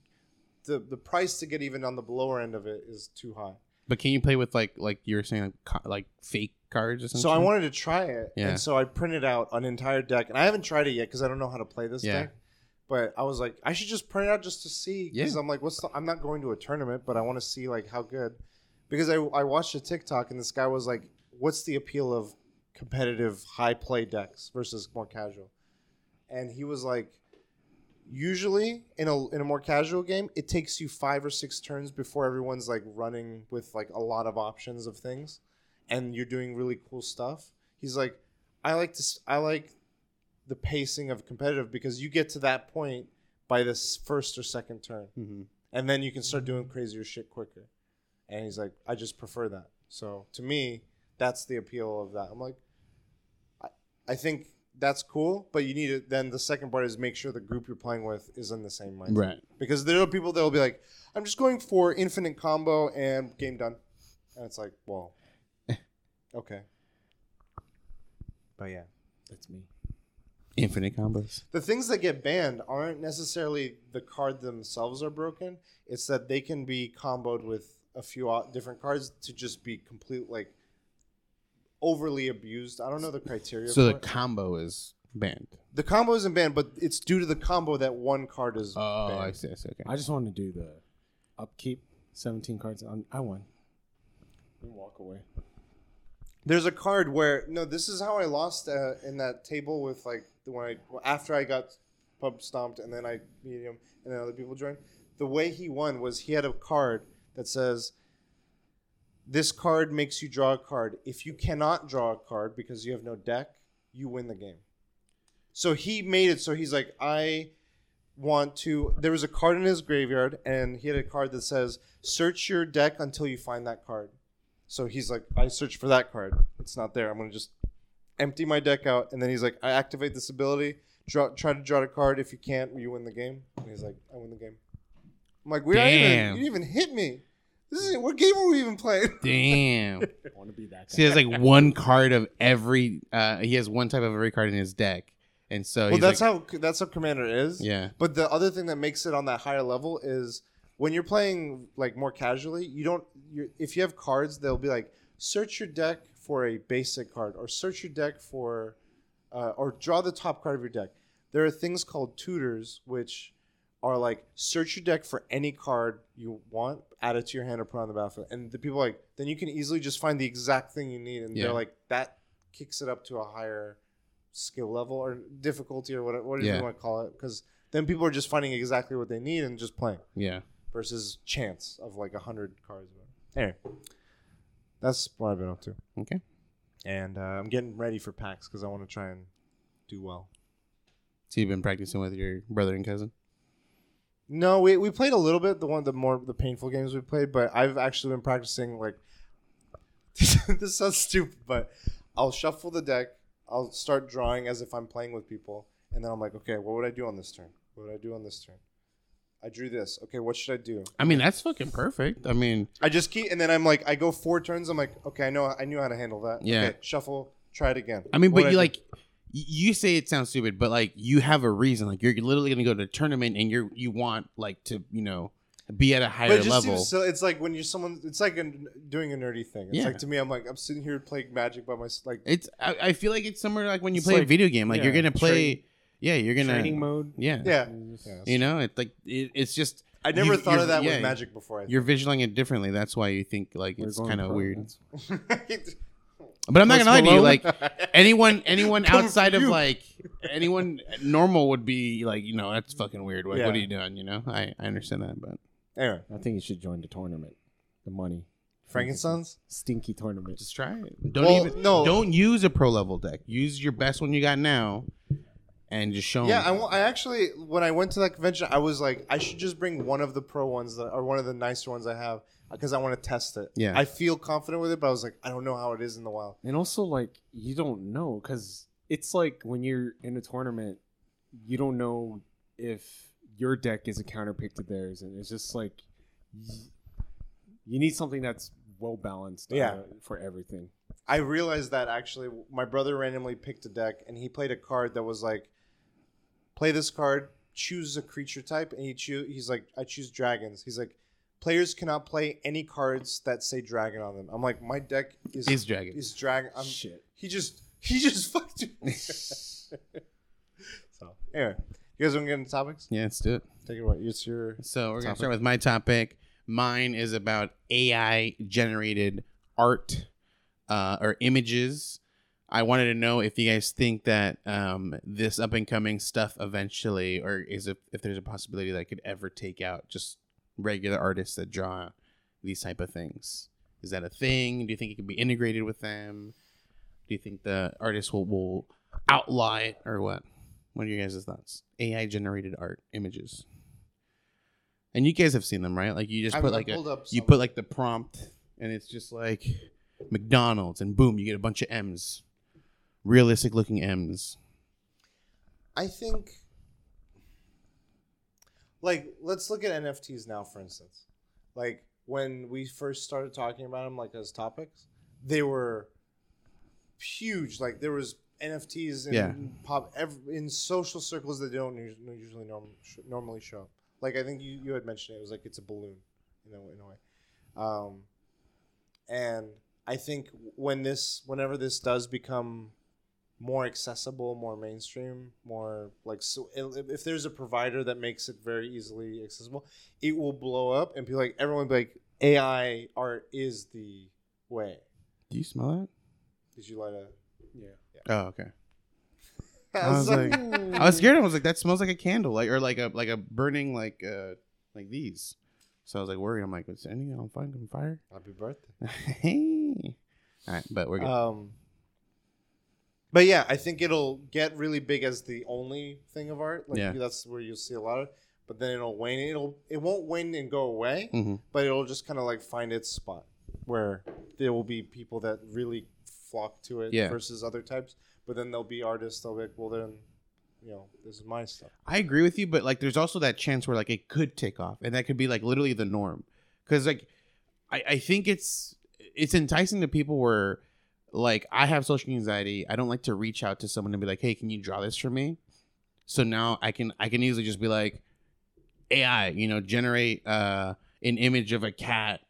the the price to get even on the lower end of it is too high. But can you play with like like you were saying like, like fake cards? So I wanted to try it, Yeah. and so I printed out an entire deck, and I haven't tried it yet because I don't know how to play this Yeah. deck. But I was like, I should just print it out just to see. Because Yeah. I'm like, what's the? I'm not going to a tournament, but I want to see like how good. Because I I watched a TikTok and this guy was like, what's the appeal of competitive high play decks versus more casual? And he was like, usually in a in a more casual game, it takes you five or six turns before everyone's like running with like a lot of options of things, and you're doing really cool stuff. He's like, I like to I like the pacing of competitive because you get to that point by this first or second turn, Mhm. and then you can start doing crazier shit quicker. And he's like, I just prefer that. So to me, that's the appeal of that. I'm like, I, I think that's cool, but you need to then the second part is make sure the group you're playing with is in the same mindset. Right. Because there are people that will be like, I'm just going for infinite combo and game done. And it's like, well, okay. But yeah. That's me. Infinite combos. The things that get banned aren't necessarily the card themselves are broken. It's that they can be comboed with a few different cards to just be complete, like, overly abused. I don't know the criteria. So for the it. combo is banned. the combo isn't banned, but it's due to the combo that one card is Oh, banned. I see. I see. Okay. I just wanted to do the upkeep. 17 cards. On, I won. And walk away. There's a card where no, this is how I lost uh, in that table with like the one I after I got pub stomped and then I him and then other people joined. The way he won was he had a card that says, "This card makes you draw a card. If you cannot draw a card because you have no deck, you win the game." So he made it so he's like, I want to. There was a card in his graveyard, and he had a card that says, "Search your deck until you find that card." So he's like, I search for that card. It's not there. I'm gonna just empty my deck out, and then he's like, I activate this ability. Draw, try to draw a card. If you can't, you win the game. And he's like, I win the game. I'm like, we don't even, Damn. you didn't even hit me. This is what game are we even playing? Damn. I want to be that guy. See, he has like one card of every. Uh, he has one type of every card in his deck, and so well, he's that's like, how that's how Commander is. Yeah. But the other thing that makes it on that higher level is when you're playing like more casually, you don't. You're, if you have cards, they'll be like search your deck for a basic card, or search your deck for, uh, or draw the top card of your deck. There are things called tutors, which are like search your deck for any card you want, add it to your hand, or put it on the battlefield. And the people are like then you can easily just find the exact thing you need, and Yeah. they're like that kicks it up to a higher skill level or difficulty or whatever, whatever Yeah. you want to call it, because then people are just finding exactly what they need and just playing yeah. Versus chance of like a hundred cards. Anyway, that's what I've been up to, Okay. and uh, I'm getting ready for PAX because I want to try and do well. So you've been practicing with your brother and cousin. No, we, we played a little bit. The one the more the painful games we played, but I've actually been practicing like. this sounds stupid, but I'll shuffle the deck. I'll start drawing as if I'm playing with people, and then I'm like, okay, what would I do on this turn? What would I do on this turn? I drew this. Okay, what should I do? I mean, that's fucking perfect. I mean, I just keep, and then I'm like, I go four turns. I'm like, okay, I know, I knew how to handle that. Yeah. Okay, shuffle, try it again. I mean, What but would you do? like, you say it sounds stupid, but like you have a reason. Like you're literally gonna go to a tournament and you're you want like to you know be at a But higher it just level. seems so. It's like when you're someone. It's like a, doing a nerdy thing. It's Yeah. like to me, I'm like I'm sitting here playing Magic by myself. Like It's I, I feel like it's somewhere like when you It's play a like- video game. Like you're yeah, gonna play. Train- yeah, you're gonna. Training mode. Yeah. yeah, Yeah. You know, it's like it, it's just I never you- thought of that yeah, with Magic before. I You're visualizing it differently. That's why you think like We're it's kind of weird. But I'm not gonna lie to you. Like anyone, anyone outside of like anyone normal would be like, you know, that's fucking weird. Like, Yeah. what are you doing? You know, I, I understand that, but anyway, I think you should join the tournament. The money. Frankenstein's. Stinky tournament. just try it. Don't Well, even no. Don't use a pro level deck. Use your best one you got now, and just show 'em. Yeah, I, wa- I actually when I went to that convention, I was like, I should just bring one of the pro ones that or one of the nicer ones I have because I want to test it. Yeah. I feel confident with it, but I was like, I don't know how it is in the wild. And also, like, you don't know because it's like when you're in a tournament, you don't know if your deck is a counterpick to theirs, and it's just like you need something that's well balanced. Yeah. uh, for everything. I realized that actually my brother randomly picked a deck and he played a card that was like play this card choose a creature type, and he choo- he's like, I choose dragons. He's like, players cannot play any cards that say dragon on them. I'm like, my deck is Is dragon. is dragon. I'm, Shit. he just he just fucked me. so anyway, you guys want to get into topics? Yeah, let's do it. Take it away. It's your So we're gonna Topic. start with my topic. Mine is about AI generated art uh, or images. I wanted to know if you guys think that um, this up and coming stuff eventually, or is it if there's a possibility that I could ever take out just regular artists that draw these type of things. Is that a thing? Do you think it can be integrated with them? Do you think the artists will, will outlaw it or what? What are your guys' thoughts? AI generated art images. And you guys have seen them, right? Like you just I- put like a up you put like the prompt and it's just like McDonald's and boom, you get a bunch of M's. Realistic looking M's. I think like let's look at NFTs now for instance. Like when we first started talking about them like as topics, they were huge. Like there was NFTs in Yeah. pop ev- in social circles that don't usually norm, sh- normally show. up. Like I think you, you had mentioned it, it was like it's a balloon in a, in a way. Um, and I think when this whenever this does become more accessible, more mainstream, more like so. If if there's a provider that makes it very easily accessible, it will blow up, and people like everyone will be like AI art is the way. Do you smell that? Did you light a? Yeah. that? Oh, okay. I I was like. I was scared. I was like, that smells like a candle, like or like a like a burning like uh like these. So I was like worried. I'm like, is anything on fire? On fire? Happy birthday. hey. All right, but we're good. Um, but yeah, I think it'll get really big as the only thing of art. Like Yeah. that's where you'll see a lot of. But then it'll wane. It'll it won't wane and go away. hmm but it'll just kind of like find its spot where there will be people that really flock to it Yeah. versus other types. But then there'll be artists that'll be like, well, then, you know, this is my stuff. I agree with you, but like, there's also that chance where like it could take off, and that could be like literally the norm. Because like, I I think it's it's enticing to people where like I have social anxiety. I don't like to reach out to someone and be like, hey, can you draw this for me? So now I can I can easily just be like, AI, you know, generate uh an image of a cat,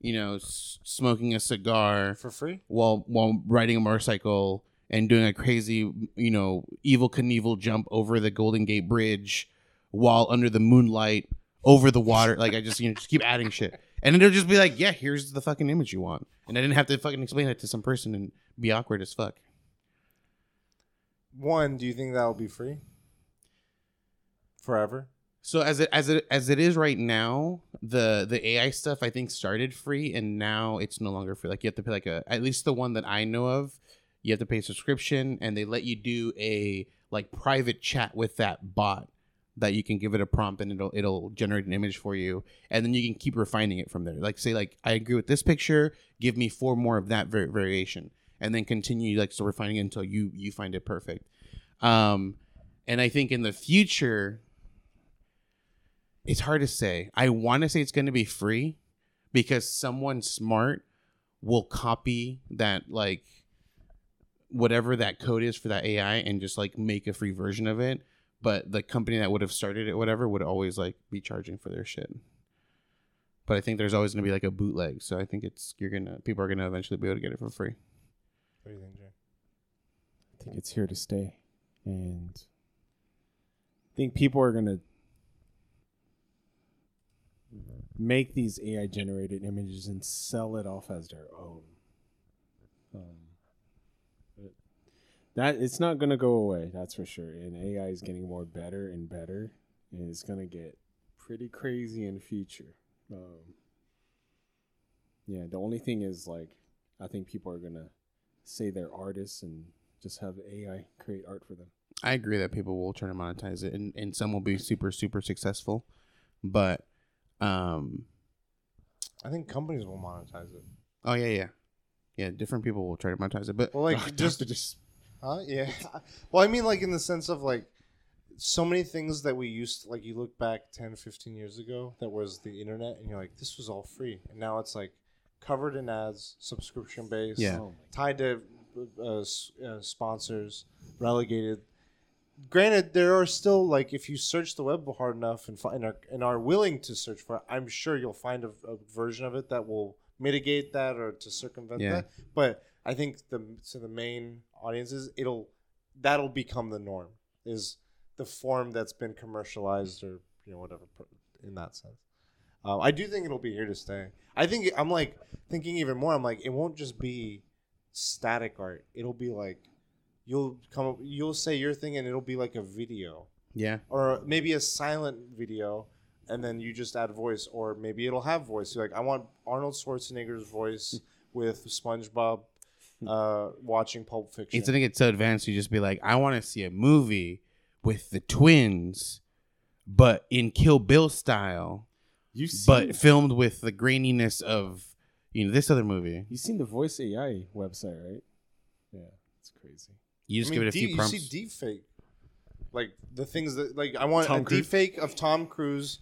you know, s- smoking a cigar For free? while while riding a motorcycle and doing a crazy, you know, evil Knievel jump over the Golden Gate Bridge while under the moonlight over the water. Like I just you know just keep adding shit, and it'll just be like, yeah, here's the fucking image you want, and I didn't have to fucking explain it to some person and be awkward as fuck. One, do you think that'll be free? Forever? So as it as it as it is right now, the the AI stuff I think started free and now it's no longer free. Like you have to pay like a at least the one that I know of, you have to pay a subscription and they let you do a like private chat with that bot that you can give it a prompt and it'll it'll generate an image for you and then you can keep refining it from there. Like say like I agree with this picture, give me four more of that var- variation and then continue like so refining it until you you find it perfect. Um and I think in the future it's hard to say. I want to say it's going to be free because someone smart will copy that like whatever that code is for that AI and just like make a free version of it. But the company that would have started it, whatever, would always like be charging for their shit. But I think there's always going to be like a bootleg. So I think it's you're gonna people are gonna eventually be able to get it for free. What do you think, Jay? I think it's here to stay, and I think people are gonna make these AI generated images and sell it off as their own. Um, but that it's not gonna go away, that's for sure. And AI is getting more better and better, and it's gonna get pretty crazy in the future. Um, yeah, the only thing is like, I think people are gonna say they're artists and just have AI create art for them. I agree that people will try to monetize it, and, and some will be super super successful, but um, I think companies will monetize it. oh yeah yeah yeah different people will try to monetize it, but Well, like, just- to just Huh? Yeah. well, I mean, like, in the sense of, like, so many things that we used to, like, you look back 10, 15 years ago that was the internet, and you're like, this was all free. And now it's, like, covered in ads, subscription based, Yeah. Oh tied to uh, uh, sponsors, relegated. granted, there are still like if you search the web hard enough and find are, and are willing to search for it, I'm sure you'll find a, a version of it that will mitigate that or to circumvent Yeah. that. But I think the to the main audiences, it'll that'll become the norm. Is the form that's been commercialized or you know whatever in that sense. Um, I do think it'll be here to stay. I think I'm like thinking even more. I'm like it won't just be static art. It'll be like you'll come up, you'll say your thing and it'll be like a video Yeah. or maybe a silent video and then you just add voice or maybe it'll have voice You're like i want arnold schwarzenegger's voice with spongebob uh, watching pulp fiction It's, I think it's so advanced. You just be like, I want to see a movie with the twins, but in Kill Bill style, You seen, but filmed with the graininess of you know this other movie. you seen the Voice AI website, right? Yeah, it's crazy. You just I mean, give it a deep- few you see deep fake like the things that like i want Tom a Cruise? deep fake of tom cruise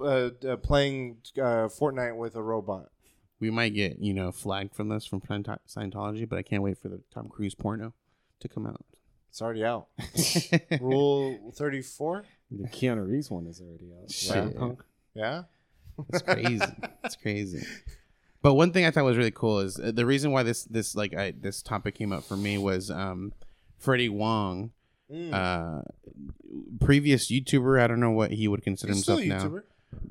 uh, uh, playing uh, fortnite with a robot we might get you know flagged from this from Scientology, but I can't wait for the Tom Cruise porno to come out. it's already out rule 34 The Keanu Reeves one is already out. Shit. Cyberpunk. yeah It's crazy. it's crazy. But one thing I thought was really cool is uh, the reason why this this like I, this topic came up for me was um, Freddie Wong, Mm. uh, previous YouTuber. I don't know what he would consider He's still himself a now.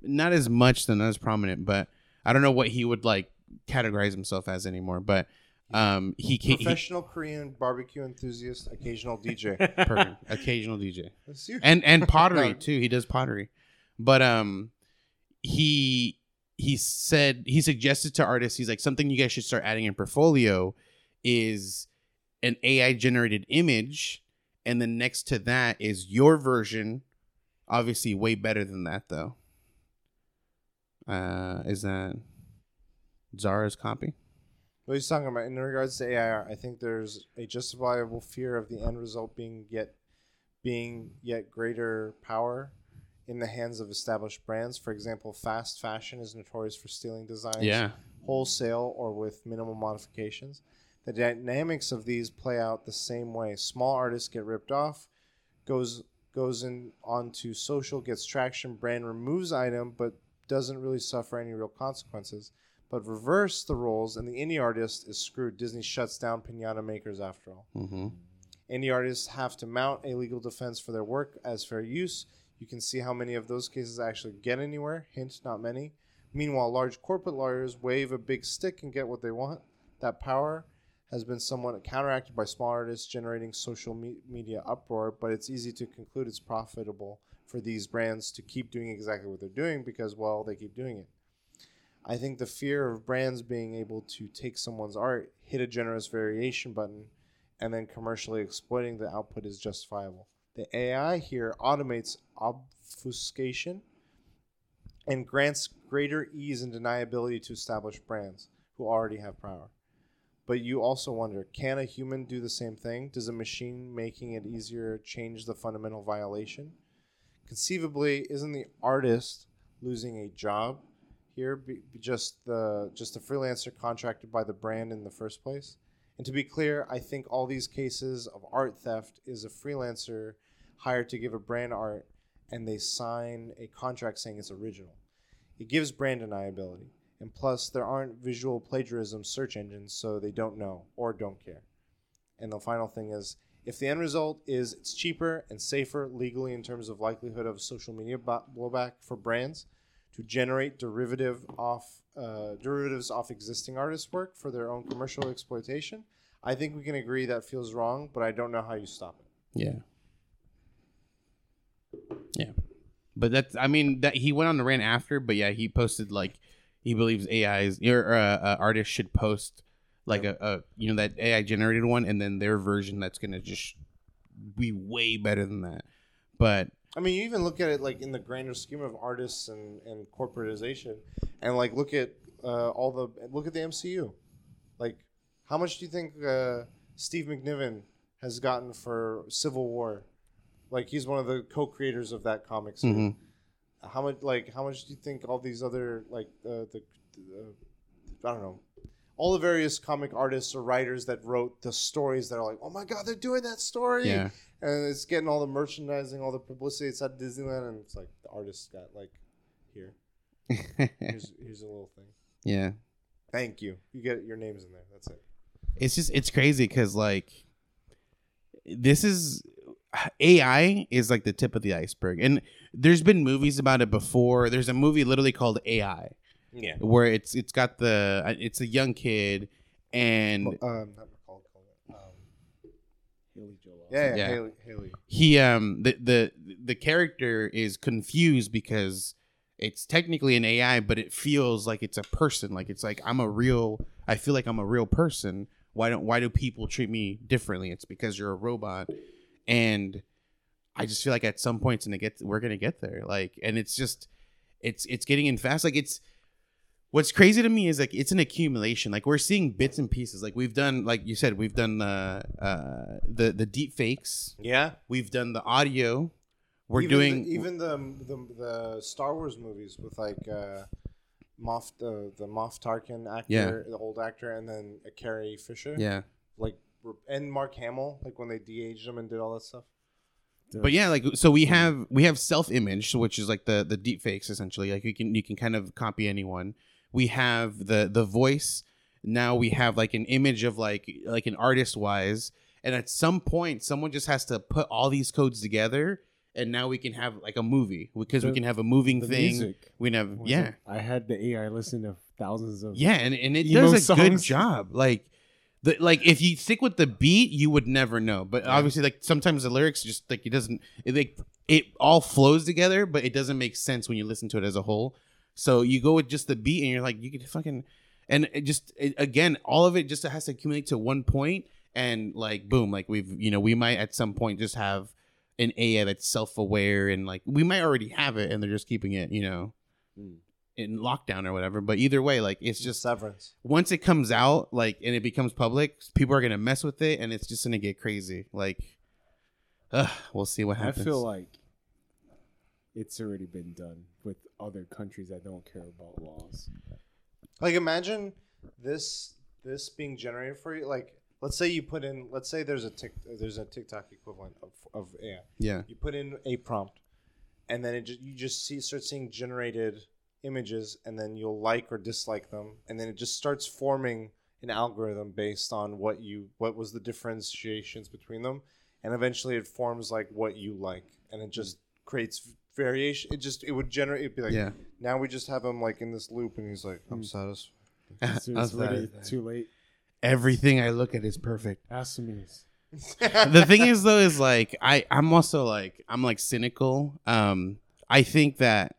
Not as much than as prominent, but I don't know what he would like categorize himself as anymore. But um, he came he, professional korean barbecue enthusiast occasional dj perfect, occasional DJ. And and pottery too. He does pottery, but um, he he said he suggested to artists. He's like something you guys should start adding in portfolio is an AI generated image, and then next to that is your version. Obviously, way better than that though. Uh, is that Zara's copy? What he's talking about in regards to AI, I think there's a justifiable fear of the end result being yet being yet greater power in the hands of established brands. For example, fast fashion is notorious for stealing designs Yeah, wholesale or with minimal modifications. The dynamics of these play out the same way. Small artists get ripped off, goes goes in onto social, gets traction, brand removes item, but doesn't really suffer any real consequences. But reverse the roles, and the indie artist is screwed. Disney shuts down pinata makers after all. hmm Indie artists have to mount a legal defense for their work as fair use. You can see how many of those cases actually get anywhere. Hint, not many. Meanwhile, large corporate lawyers wave a big stick and get what they want. That power has been somewhat counteracted by small artists generating social me- media uproar, but it's easy to conclude it's profitable for these brands to keep doing exactly what they're doing because, well, they keep doing it. I think the fear of brands being able to take someone's art, hit a generous variation button, and then commercially exploiting the output is justifiable. The AI here automates obfuscation and grants greater ease and deniability to established brands who already have power. But you also wonder can a human do the same thing? Does a machine making it easier change the fundamental violation? Conceivably, isn't the artist losing a job here be, be just the just a freelancer contracted by the brand in the first place? And to be clear, I think all these cases of art theft is a freelancer hired to give a brand art and they sign a contract saying it's original. It gives brand deniability. And plus, there aren't visual plagiarism search engines, so they don't know or don't care. And the final thing is if the end result is it's cheaper and safer legally in terms of likelihood of social media blowback for brands to generate derivative off uh, derivatives off existing artists' work for their own commercial exploitation, I think we can agree that feels wrong, but I don't know how you stop it. Yeah. Yeah. But that's I mean that he went on the rant after, but yeah, he posted like he believes AIs or uh, uh, artists should post like a, a you know that AI generated one and then their version that's going to just be way better than that. But I mean, you even look at it like in the grander scheme of artists and, and corporatization, and like look at uh, all the look at the MCU. Like, how much do you think uh, Steve McNiven has gotten for Civil War? Like, he's one of the co-creators of that comic series. Mhm. How much? Like, how much do you think all these other like uh, the, the I don't know, all the various comic artists or writers that wrote the stories that are like, oh my god, they're doing that story, Yeah. and it's getting all the merchandising, all the publicity. It's at Disneyland, and it's like the artist got like, here, here's here's a little thing. yeah. Thank you. You get your names in there. That's it. It's just it's crazy because like this is AI is like the tip of the iceberg, and there's been movies about it before. There's a movie literally called AI Yeah. where it's it's got the it's a young kid and Um, not Macaulay Um, Haley Joel. yeah, yeah, Yeah. Haley. Haley. he um the the the character is confused because it's technically an AI, but it feels like it's a person. Like it's like I'm a real. I feel like I'm a real person. Why don't Why do people treat me differently? It's because you're a robot, and I just feel like at some points and get we're gonna get there. Like, and it's just it's it's getting in fast. Like it's what's crazy to me is like it's an accumulation. Like we're seeing bits and pieces. Like we've done, like you said, we've done the uh, the the deep fakes. Yeah. We've done the audio. We're even doing the, even the, the the Star Wars movies with like uh, Moff the the Moff Tarkin actor, Yeah. the old actor, and then uh, Carrie Fisher. yeah. Like and Mark Hamill, like when they de-aged him and did all that stuff. But yeah, like so we have we have self image, which is like the the deep fakes essentially. Like you can you can kind of copy anyone. We have the the voice. Now we have like an image of like like an artist wise, and at some point someone just has to put all these codes together, and now we can have like a movie because we can have a moving the thing. music. We can have Was yeah. it- I had the AI listen to thousands of. Yeah, and, and it does a good job. Like the like if you stick with the beat, you would never know. But obviously, like sometimes the lyrics just like it doesn't it like it all flows together, but it doesn't make sense when you listen to it as a whole. So you go with just the beat, and you're like, you could fucking and it just it, again, all of it just has to accumulate to one point, and like boom, like we've you know we might at some point just have an AI that's self aware, and like we might already have it, and they're just keeping it, you know. Mm. In lockdown or whatever, but either way, like it's Just Severance. once it comes out, like, and it becomes public, people are gonna mess with it, and it's just gonna get crazy. Like, ugh, we'll see what happens. I feel like it's already been done other countries that don't care about laws. Like imagine this this being generated for you. Like let's say you put in let's say there's a tick there's a TikTok equivalent of of AI. yeah, You put in a prompt, and then it just you just see start seeing generated images, and then you'll like or dislike them, and then it just starts forming an algorithm based on what you what was the differentiations between them, and eventually it forms like what you like, and it just creates variation. It just it would generate. It'd be like yeah. now we just have him like in this loop, and he's like, I'm satisfied. So it's already too late. Everything I look at is perfect. Ask me. the thing is, though, is like I I'm also like I'm like cynical. Um, I think that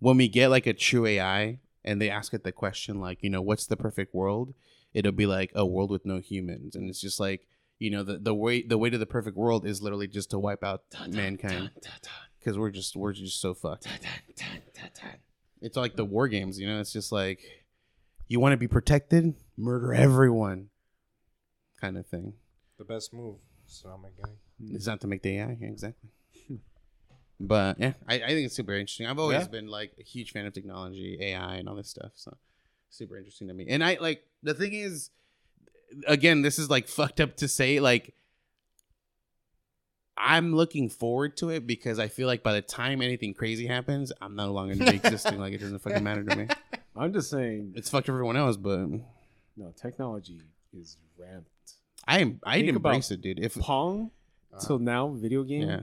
when we get like a true AI and they ask it the question like, you know, what's the perfect world? It'll be like a world with no humans, and it's just like you know the the way the way to the perfect world is literally just to wipe out mankind because we're just we're just so fucked. It's like the war games, you know. It's just like you want to be protected, murder everyone, kind of thing. the best move. So I'm getting. It's not to make the AI, yeah, exactly. but yeah, I, I think it's super interesting. I've always Yeah. been like a huge fan of technology, AI, and all this stuff. So super interesting to me. And I like the thing is, again, this is like fucked up to say. Like, I'm looking forward to it because I feel like by the time anything crazy happens, I'm no longer existing. Like it doesn't fucking matter to me. I'm just saying, It's fucked everyone else, but no, technology is ramped. I'm I Think about embrace it, dude. If Pong uh, till now, video game yeah,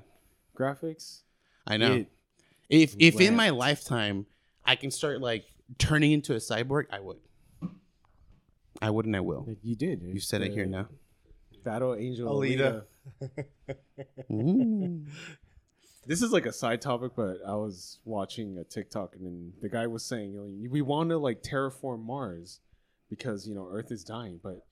graphics. I know. it- If if in my lifetime I can start like turning into a cyborg, I would. I would and I will. you did. You said it here now. Battle Angel Alita. Alita. Ooh. This is like a side topic, but I was watching a TikTok and then the guy was saying, you know, we want to like terraform Mars because you know Earth is dying, but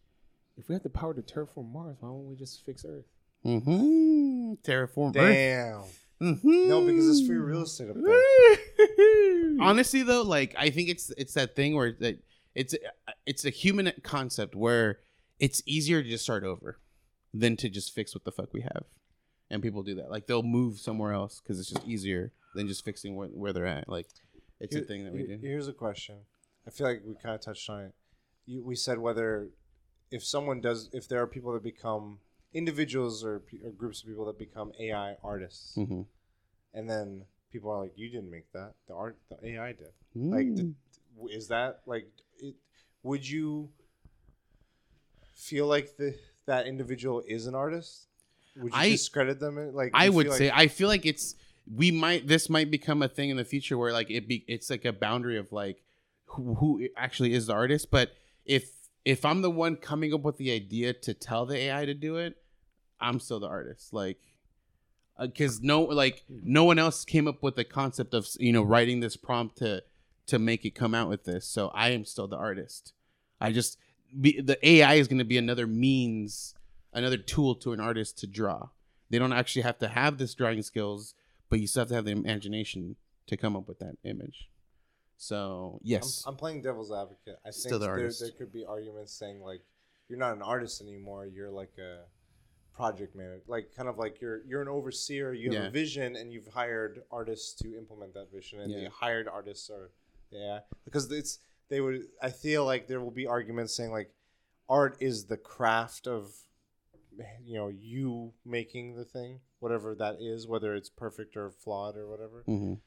if we have the power to terraform Mars, why won't we just fix Earth? Mm-hmm. Terraform Earth. Damn. Mhm. No, because it's free real estate up there. Honestly, though, like I think it's it's that thing where that it's it's a human concept where it's easier to just start over than to just fix what the fuck we have, and people do that. Like they'll move somewhere else because it's just easier than just fixing where, where they're at. Like it's a thing that we here- do. Here's a question. I feel like we kind of touched on it. you, we said whether if someone does if there are people that become individuals or, or groups of people that become AI artists, hmm and then people are like, "You didn't make that. The art, the AI did." Like, Mm. d- is that like? It, would you feel like the that individual is an artist? Would you I- discredit them? Like, I would feel say I feel like it's we might this might become a thing in the future where like it be it's like a boundary of like who, who actually is the artist. But if if I'm the one coming up with the idea to tell the AI to do it, I'm still the artist. Like uh, because no like no one else came up with the concept of you know writing this prompt to to make it come out with this. So I am still the artist. I just be, the AI is going to be another means, another tool to an artist to draw. They don't actually have to have this drawing skills, but you still have to have the imagination to come up with that image. So yes, I'm, I'm playing devil's advocate. I Still think the there, there could be arguments saying like you're not an artist anymore. You're like a project manager, like kind of like you're you're an overseer. You have Yeah. a vision, and you've hired artists to implement that vision, and the hired artists are yeah because it's they would. I feel like there will be arguments saying like art is the craft of you know you making the thing whatever that is whether it's perfect or flawed or whatever Mhm.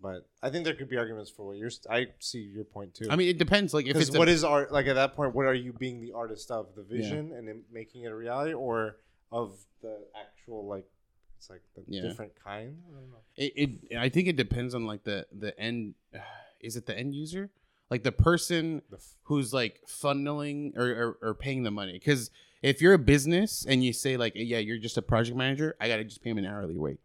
but i think there could be arguments for what you're i see your point too I mean it depends. Like if it's what a, is art like at that point? What are you being the artist of the vision and then making it a reality, or of the actual like it's like the Yeah. different kind? I don't know. it, it I think it depends on like the the end. Is it the end user? Like the person who's like funneling or, or, or paying the money. Because if you're a business and you say like, yeah, you're just a project manager, I gotta just pay him an hourly rate,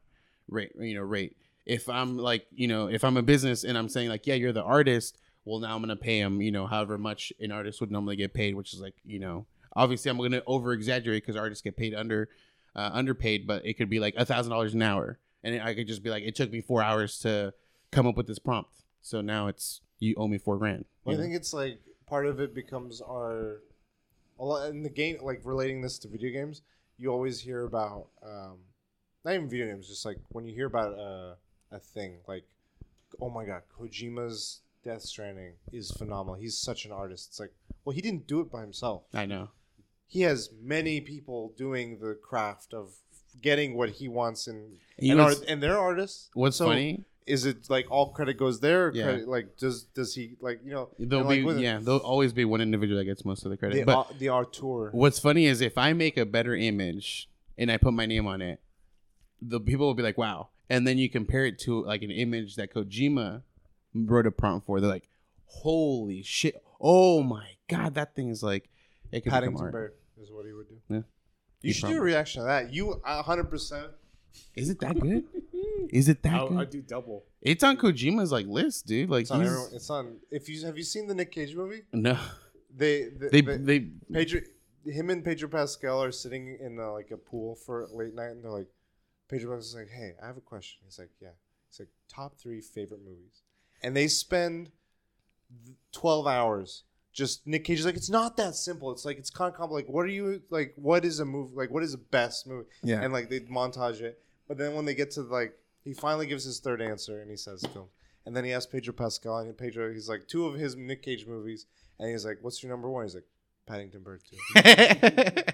rate, you know, rate. If I'm like, you know, if I'm a business and I'm saying like, yeah, you're the artist, well now I'm gonna pay him, you know, however much an artist would normally get paid, which is like, you know, obviously I'm gonna over exaggerate because artists get paid under, uh, underpaid, but it could be like a thousand dollars an hour, and I could just be like, it took me four hours to come up with this prompt, so now it's you owe me four grand. I think it's like part of it becomes our a lot in the game. Like relating this to video games, you always hear about um, not even video games, just like when you hear about uh, a thing like, oh my god, Kojima's Death Stranding is phenomenal. He's such an artist. It's like, well, he didn't do it by himself. I know. he has many people doing the craft of getting what he wants and He and, was- are, and they're artists. What's So, funny? Is it like all credit goes there? Yeah. Credit, like does does he like you know? There'll like, be with yeah, there'll always be one individual that gets most of the credit. the but au- the auteur. what's funny is if I make a better image and I put my name on it, the people will be like, "Wow!" And then you compare it to like an image that Kojima wrote a prompt for. They're like, "Holy shit! Oh my god, that thing is like it could become Paddington art." Bear is what he would do. Yeah. You should do a reaction to that. You hundred percent. Is it that good? Is it that I'll, good? I'll do double. it's on Kojima's like list, dude. Like It's on. Everyone, it's on. If you have you seen the Nick Cage movie? no, They they, they they, they Pedro, him and Pedro Pascal are sitting in uh like a pool for late night, and they're like, Pedro Pascal's like, "Hey, I have a question." He's like, "Yeah." He's like, "Top three favorite movies," and they spend twelve hours. Just Nick Cage is like, it's not that simple. It's like it's kind of complex. Like, what are you like? What is a movie? Like, what is the best movie? yeah. And like they montage it, but then when they get to like, he finally gives his third answer, and he says film. And then he asks Pedro Pascal, and Pedro, he's like two of his Nick Cage movies, and he's like, "What's your number one?" He's like, "Paddington Bear 2.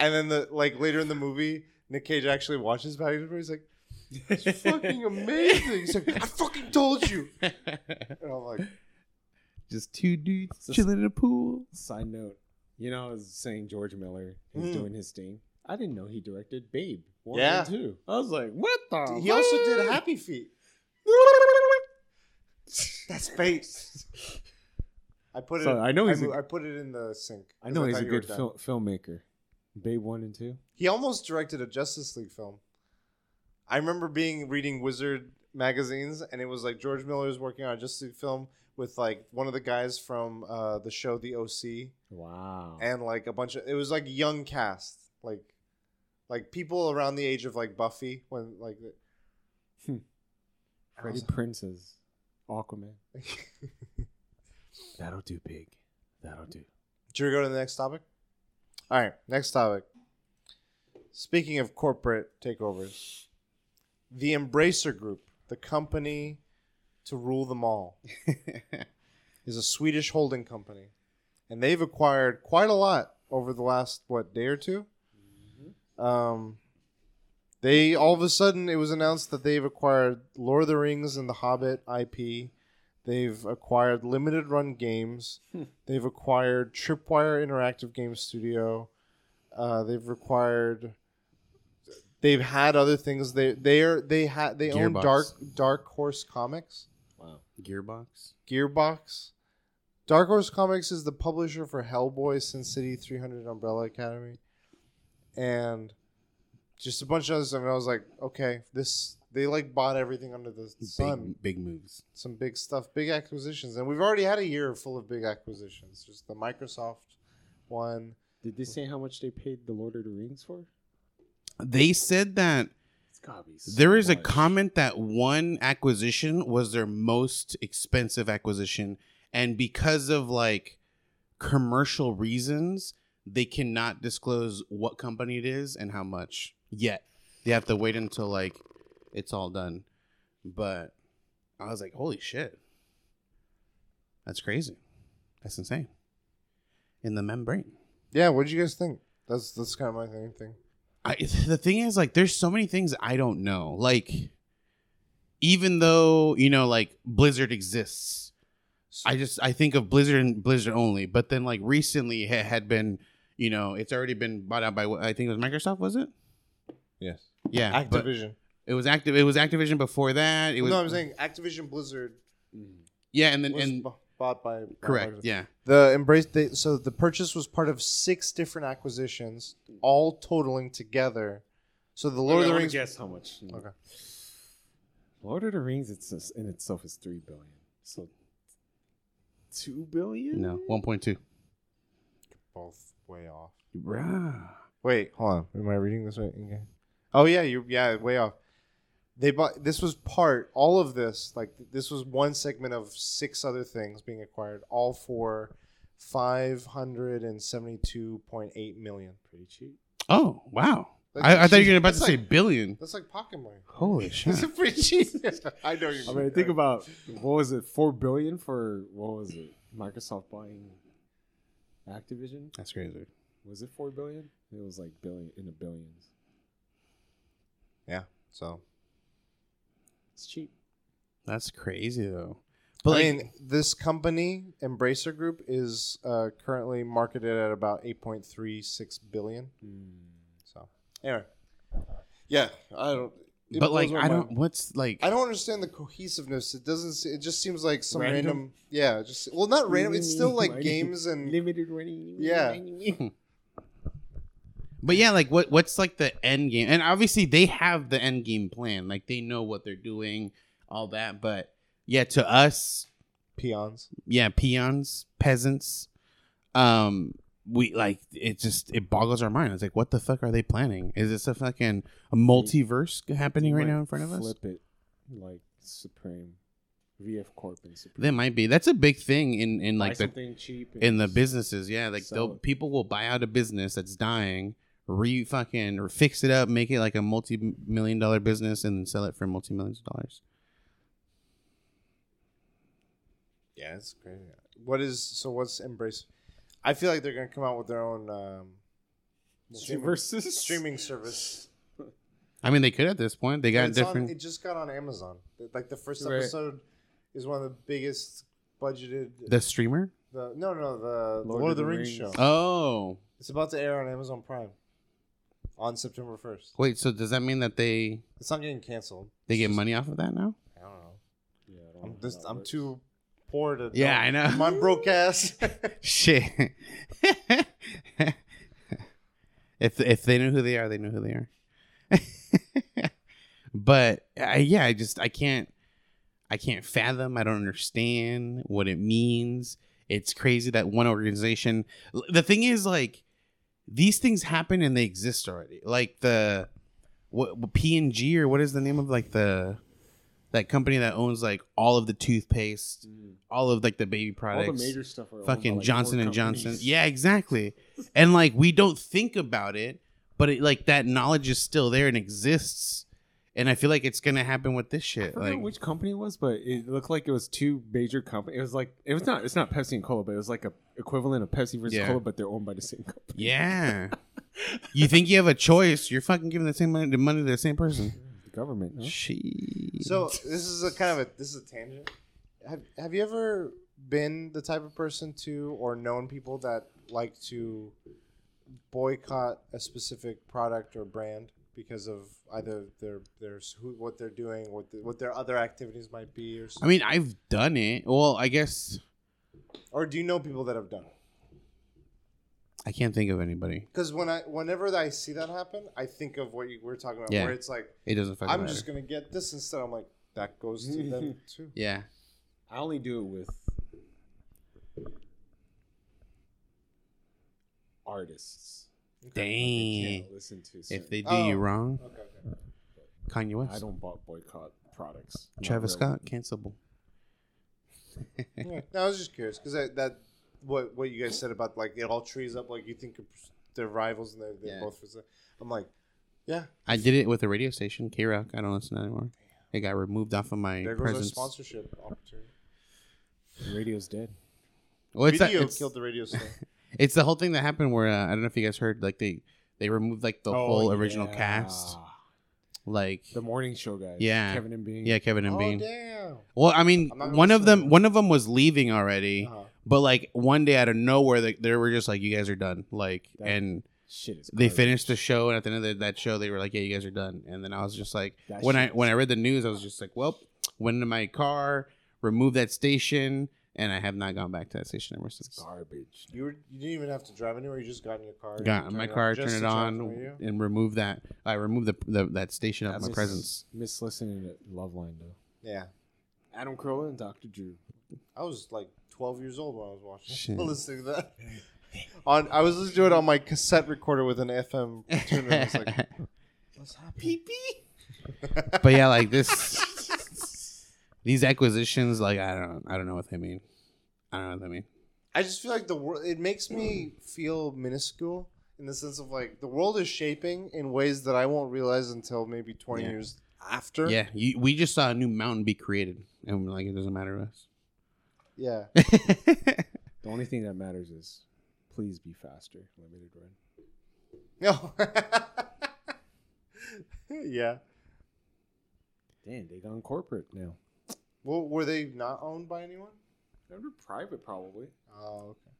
And then the like later in the movie, Nick Cage actually watches Paddington Bear. He's like, "It's fucking amazing." He's like, "I fucking told you." And I'm like, Just two dudes Just- chilling in a pool. Side note, you know, I was saying George Miller is Mm. doing his thing. I didn't know he directed Babe one Yeah. and two. I was like, what the? he also did? Happy Feet. That's face. I put it. So, I know he's I, a- I put it in the sink. I know 'cause he's a good fil- filmmaker. Babe one and two. He almost directed a Justice League film. I remember being reading Wizard magazines, and it was like George Miller was working on a Justice League film with like one of the guys from uh, the show The OC, Wow. and like a bunch of it was like young cast, like like people around the age of like Buffy when like. the- Hmm. Freddie Prinze Aquaman. That'll do, big. That'll do. Should we go to the next topic? All right, next topic. Speaking of corporate takeovers, the Embracer Group, the company to rule them all, is a Swedish holding company. and they've acquired quite a lot over the last what day or 2 Um, they all of a sudden it was announced that they've acquired Lord of the Rings and the Hobbit IP. They've acquired limited run games. They've acquired Tripwire Interactive Game Studio. Uh, they've acquired. They've had other things. They they are they had they own Dark Dark Horse Comics. Wow. Gearbox. Gearbox. Dark Horse Comics is the publisher for Hellboy, Sin City 300, Umbrella Academy, and just a bunch of other stuff. And I was like, okay, this they like bought everything under the sun. Big, big moves. Some big stuff, big acquisitions, and we've already had a year full of big acquisitions. Just the Microsoft one. Did they say how much they paid the Lord of the Rings for? They said that It's so there is a comment that one acquisition was their most expensive acquisition, and because of like commercial reasons, they cannot disclose what company it is and how much yet. They have to wait until like it's all done. But I was like, holy shit. That's crazy. That's insane. In the membrane. Yeah, what did you guys think? That's that's kind of my thing. I, the thing is like there's so many things I don't know. Like even though, you know, like Blizzard exists, I just I think of Blizzard and Blizzard only. But then like recently it had been, you know, it's already been bought out by what I think it was Microsoft, was it? Yes, Yeah. Activision. It was active it was Activision before that. It was no, I'm saying Activision Blizzard mm. Yeah, and then was and bu- bought by by correct, Microsoft. yeah. The embrace they, so the purchase was part of six different acquisitions, all totaling together. So the Lord of the Rings. Guess how much? Okay. Lord of the Rings, it's just, in itself is three billion. So two billion? No, 1.2. Both way off. Bruh. Wait, hold on. Am I reading this right? Okay. Oh yeah, you yeah, way off. They bought this was part all of this like this was one segment of six other things being acquired, all for five hundred and seventy-two point eight million. Pretty cheap. Oh, wow. That's I, I thought you were about to That's say billion. That's like pocket money. Holy shit. It's pretty cheap. I know you. I mean, think about what was it? Four billion for what was it? Microsoft buying Activision. That's crazy. Was it four billion? It was like billion in the billions. Yeah. So It's cheap. That's crazy though. I like- mean, this company, Embracer Group, is uh, currently marketed at about eight point three six billion. So anyway, yeah, I don't. It but like I don't what's like I don't understand the cohesiveness. It doesn't. It just seems like some random. Random? yeah, just well, not random. It's still like games and Limited running. Yeah. But yeah, like what what's like the end game? And obviously they have the end game plan. Like they know what they're doing, all that. But yeah, to us, peons. yeah, peons, peasants, um, we like it just it boggles our mind. It's like what the fuck are they planning? Is this a fucking a multiverse happening right now in front of us? Flip it like Supreme, VF Corp and Supreme. That might be. That's a big thing in in Buy like the cheap in the businesses. Yeah, like sell they'll it. people will buy out a business that's dying, re fucking or fix it up, make it like a multi million dollar business, and then sell it for multi millions of dollars. Yeah, it's crazy. What is so? What's embrace? I feel like they're gonna come out with their own um, streaming, versus streaming service. I mean, they could at this point. They got It's on- different. it just got on Amazon. Like the first Right. episode is one of the biggest budgeted. the streamer. The no no the the Lord, of the, Rings, show. Oh, It's about to air on Amazon Prime on September first. wait. So does that mean that they It's not getting canceled. they It's get just- money off of that now? I don't know. Yeah, I don't I'm know how just that I'm works. too Yeah, I know. My broke ass. Shit. if if they know who they are, they know who they are. but I, yeah, I just I can't I can't fathom. I don't understand what it means. It's crazy that one organization. The thing is, like, these things happen and they exist already. Like the what P and G or what is the name of like the that company that owns like all of the toothpaste, Mm. all of like the baby All products the major stuff fucking by, like, Johnson and Johnson. Yeah, exactly. and like we don't think about it, but it, like that knowledge is still there and exists. And I feel like it's gonna happen with this I shit. forgot Like, which company it was, but it looked like it was two major companies. It was like it was not it's not Pepsi and Cola, but it was like a equivalent of Pepsi versus Yeah. Cola, but they're owned by the same company. Yeah. you think you have a choice? You're fucking giving the same money, the money to the same person. The government. No? She. So this is a kind of a this is a tangent. Have Have you ever been the type of person to or known people that like to boycott a specific product or brand because of either their their who, what they're doing, what the, what their other activities might be, or something? I mean, I've done it. Well, I guess or do you know people that have done it? I can't think of anybody. Because when I whenever I see that happen, I think of what you were talking about, Yeah. where it's like It doesn't fucking I'm matter. just gonna get this instead. I'm like that goes to them too. Yeah. I only do it with artists. I Dang. can't listen to. If certain- they do Oh. you wrong, Okay, okay. Kanye West, I don't bo- boycott products. Not Travis really. Scott, cancelable. Yeah. No, I was just curious because that what what you guys said about like it all trees up like you think they're rivals and they're, they're Yeah. both. I'm like, yeah, I did it with a radio station, K Rock. I don't listen anymore. It got removed off of my there goes presence. our sponsorship opportunity. The radio's dead. Well, it's, Video a, it's, killed the radio station. it's the whole thing that happened where uh, I don't know if you guys heard, like they they removed like the Oh, whole original yeah. cast, like The morning show guys. Yeah. Kevin and Bean. yeah, Kevin and oh Bean. damn! Well, I mean, I'm not gonna one of them one of them was leaving already, Uh-huh. But like one day out of nowhere, they, they were just like, "You guys are done." Like, That- and Shit is. they garbage. finished the show, and at the end of the, that show, they were like, "Yeah, you guys are done." And then I was just like, That when I when I read the news, I was just like, "Well, went into my car, removed that station, and I have not gone back to that station ever since." Garbage. You were you didn't even have to drive anywhere. You just got in your car. Got in my car, just turn it on, transfer and remove that. I removed the, the that station out of my Miss- presence. Miss listening to Loveline though. Yeah, Adam Carolla and Dr. Drew. I was like 12 years old when I was watching Shit. listening to that. On I was listening to it on my cassette recorder with an FM tuner. I was like, what's happening? but yeah, like this, these acquisitions, like I don't, I don't know what they mean. I don't know what they mean. I just feel like the world. It makes me feel minuscule in the sense of like the world is shaping in ways that I won't realize until maybe twenty Yeah. years after. Yeah, you, we just saw a new mountain be created, and like it doesn't matter to Yeah. The only thing that matters is please be faster. Limited run. No. yeah. Damn, they gone corporate now. Well, were they not owned by anyone? They're private, probably. Oh, okay.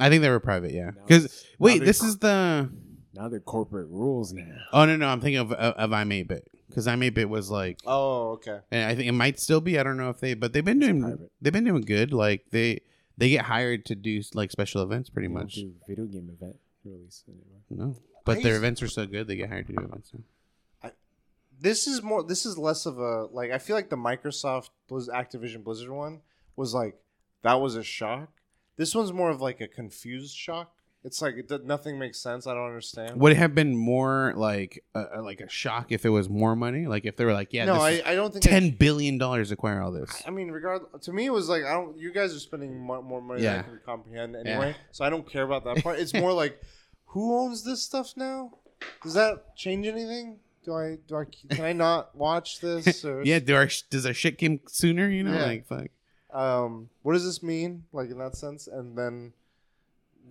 I think they were private, yeah. Because wait, this they're- is the. Now they're corporate rules now. Oh no, no, I'm thinking of of, of iam8bit because iam8bit was like, Oh, okay. and I think it might still be. I don't know if they, but they've been doing private. they've been doing good. Like they they get hired to do like special events pretty They don't much. do video game event release anymore. No, but their used- events are so good they get hired to do events. Now. This is more. This is less of a like. I feel like the Microsoft Blizz, Activision Blizzard one was like that was a shock. This one's more of like a confused shock. It's like it, nothing makes sense. I don't understand. Would it have been more like a, a- like a shock if it was more money? Like if they were like, yeah, no, this I, is I don't think I- ten billion dollars to acquire all this. I mean, regard to me, it was like I don't. You guys are spending mo- more money than Yeah. I can comprehend anyway, so I don't care about that part. It's more like, who owns this stuff now? Does that change anything? Do I do I can I not watch this? Or, yeah, do our does our shit come sooner? You know, Yeah. like fuck. Um, what does this mean? Like in that sense, and then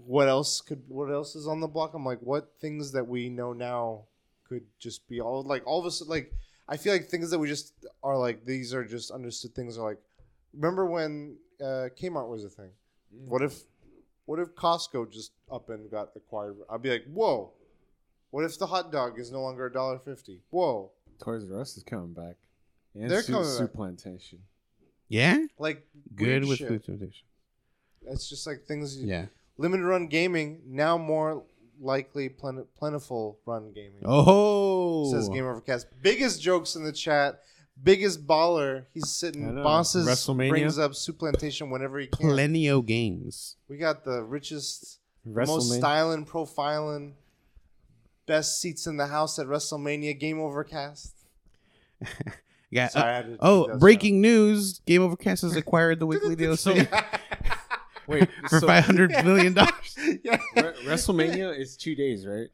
what else could what else is on the block? I'm like, what things that we know now could just be all like all of us like. I feel like things that we just are like these are just understood things are like. Remember when uh, Kmart was a thing? What if, what if Costco just up and got acquired? I'd be like, whoa. What if the hot dog is no longer a dollar fifty? Whoa. Toys R Us is coming back. And They're Su- coming Soup back. Plantation. Yeah, Like good with shit. food temptation. It's just like things. you- Yeah. Limited run gaming now more likely plen- plentiful run gaming. Oh, says game overcast biggest jokes in the chat. Biggest baller. He's sitting bosses WrestleMania? brings up Souplantation whenever he can. Plenio games. we got the richest most styling profiling best seats in the house at wrestlemania. Game overcast Yeah. Sorry, uh, had to do oh, breaking news! Game Overcast has acquired the weekly DLC Wait, for so- five hundred million dollars. yeah Re- WrestleMania is two days, right?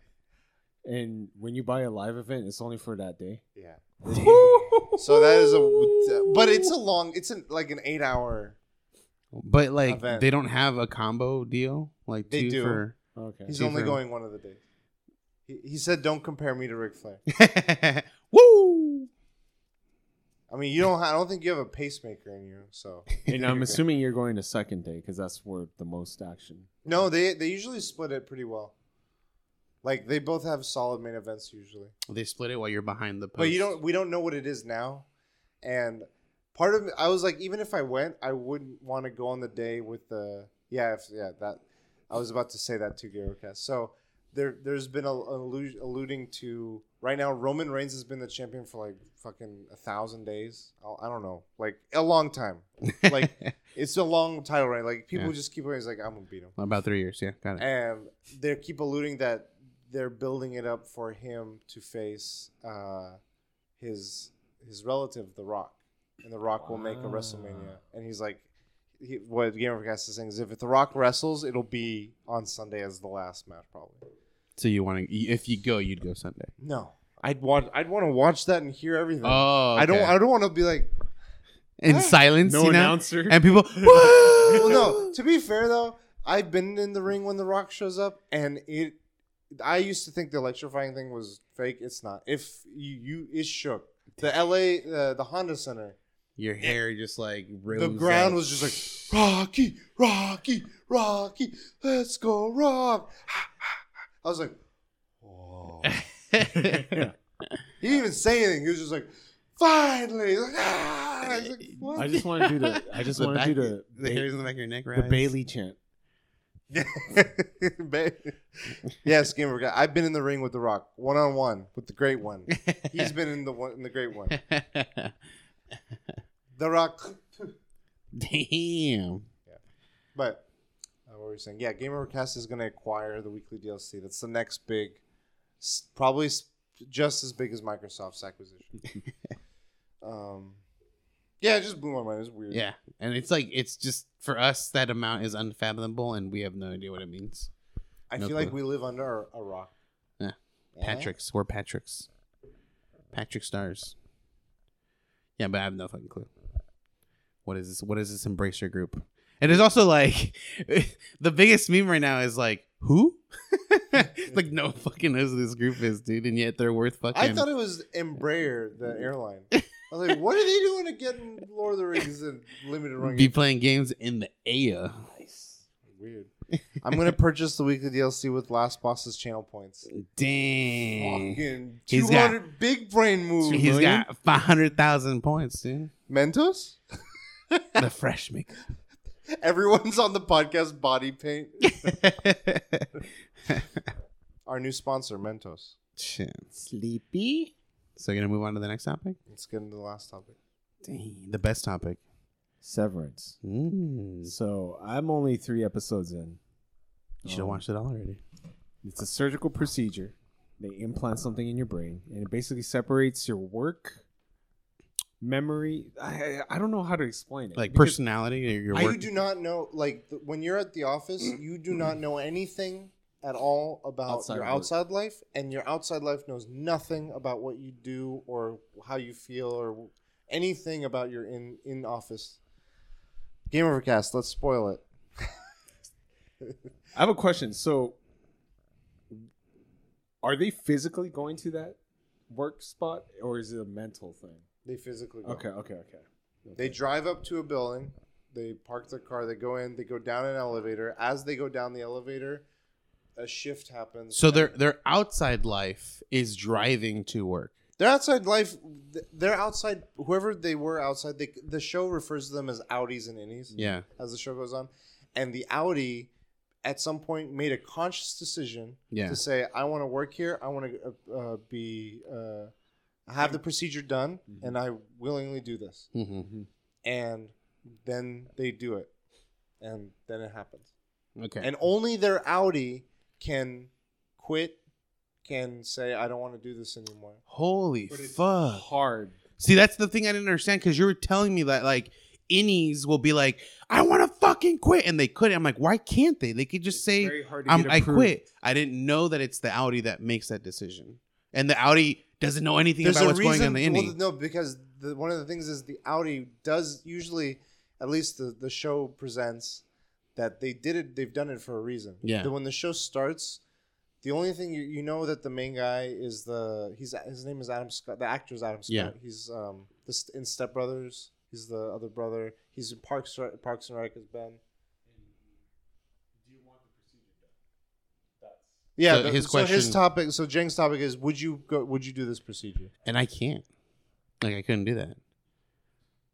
And when you buy a live event, it's only for that day. yeah so that is a but it's a long it's an, like an eight hour But like Event. they don't have a combo deal. Like They two do. for. Okay. He's Two only for- going one of the days. He, he said, "Don't compare me to Ric Flair." Woo! I mean, you don't. I don't think you have a pacemaker in you, so. and I'm assuming you're going to second day because that's where the most action. No, they they usually split it pretty well. Like they both have solid main events usually, They split it while you're behind the post. but you don't. We don't know what it is now, and part of it, I was like, even if I went, I wouldn't want to go on the day with the yeah, if, yeah. That I was about to say that too, Garocast. So there, there's been a, allu- alluding to right now. Roman Reigns has been the champion for like fucking a thousand days. I I don't know, like a long time. Like it's a long title reign. Like people Yeah. just keep going. It's like I'm gonna beat him. About three years. Yeah, got it. and they keep alluding that they're building it up for him to face uh, his his relative, The Rock, and The Rock will make a WrestleMania. And he's like, he, what Game Overcast is saying is, if The Rock wrestles, it'll be on Sunday as the last match, probably. So you want to? If you go, you'd go Sunday. No, I'd want I'd want to watch that and hear everything. Oh, I don't. I don't want to be like, in Ah. silence. No you know? announcer. and people. well, no. To be fair though, I've been in the ring when The Rock shows up, and it. I used to think the electrifying thing was fake. It's not. If you, you it shook. The L.A. Uh, the Honda Center. Your hair just like The ground up. was just like Rocky, Rocky, Rocky. Let's go, Rock. I was like, oh. He didn't even say anything. He was just like, finally. Like, ah. I was like, what? I just want to do the. I just The want to do back- the the hairs on the back of your neck, right? the? Bailey chant. Ba- yes, gamer guy. I've been in the ring with the Rock, one on one with the Great One. He's been in the one in the Great One. The Rock. Damn. Yeah. But uh, what were we saying? Yeah, Game Overcast is going to acquire the weekly DLC. That's the next big, probably just as big as Microsoft's acquisition. um, yeah, it just blew my mind. It's weird. Yeah, and it's like it's just for us that amount is unfathomable, and we have no idea what it means. I No feel like we live under a, a rock. Yeah. Eh? Patrick's, we're Patrick's, Patrick Stars. Yeah, but I have no fucking clue. What is this? What is this Embracer group? And there's also like the biggest meme right now is like who? like no fucking knows who this group is, dude, and yet they're worth fucking. I thought it was Embraer, the airline. I was like, what are they doing to get in Lord of the Rings and limited run? be games? playing games in the Aya. Nice. Weird. I'm gonna purchase the weekly DLC with Last Boss's channel points. Dang. Fucking He's got- 200 big brain move. He's million. got five hundred thousand points, dude. Mentos. The fresh make. Everyone's on the podcast body paint. Our new sponsor, Mentos. Shit. Sleepy. So you're gonna move on to the next topic? Let's get into the last topic. Dang, the best topic. Severance. Mm. So I'm only three episodes in. You should have Um, watched it all already. It's a surgical procedure. They implant something in your brain, and it basically separates your work, memory. I I don't know how to explain it. Like because personality or your I work. do not know, like, th- when you're at the office, you do not know anything at all about Outside your work. outside life, and your outside life knows nothing about what you do or how you feel or anything about your in in office. Game Overcast. Let's spoil it. I have a question. So, are they physically going to that work spot, or is it a mental thing? They physically go. Okay, okay, okay. They drive up to a building. They park their car. They go in. They go down an elevator. As they go down the elevator, a shift happens. so their their outside life is driving to work. their outside life. They're outside. Whoever they were outside. They, the show refers to them as Outies and Innies. Yeah. As the show goes on, and the Outie, at some point, made a conscious decision Yeah. to say, "I want to work here. I want to uh, uh, be uh, have the procedure done, and I willingly do this." hmm and then they do it and then it happens Okay. and only their outie can quit can say i don't want to do this anymore Holy But it's fuck. hard. See, that's the thing I didn't understand because you were telling me that like innies will be like, I want to fucking quit, and they couldn't. I'm like, why can't they? They could just say, Very hard to I'm, I quit. I didn't know that it's the Outie that makes that decision, and the Outie doesn't know anything about what's going on in the well, no because the, one of the things is the outie does usually at least the the show presents that they did it. They've done it for a reason. Yeah. That when the show starts, the only thing you, you know that the main guy is the he's his name is Adam Scott. The actor is Adam Scott. Yeah. He's um this in Step Brothers. He's the other brother. He's in Parks Parks and Rec as Ben. Yeah, So the- his so his question- topic. So Jeng's topic is: Would you go? Would you do this procedure? and I can't. Like I couldn't do that.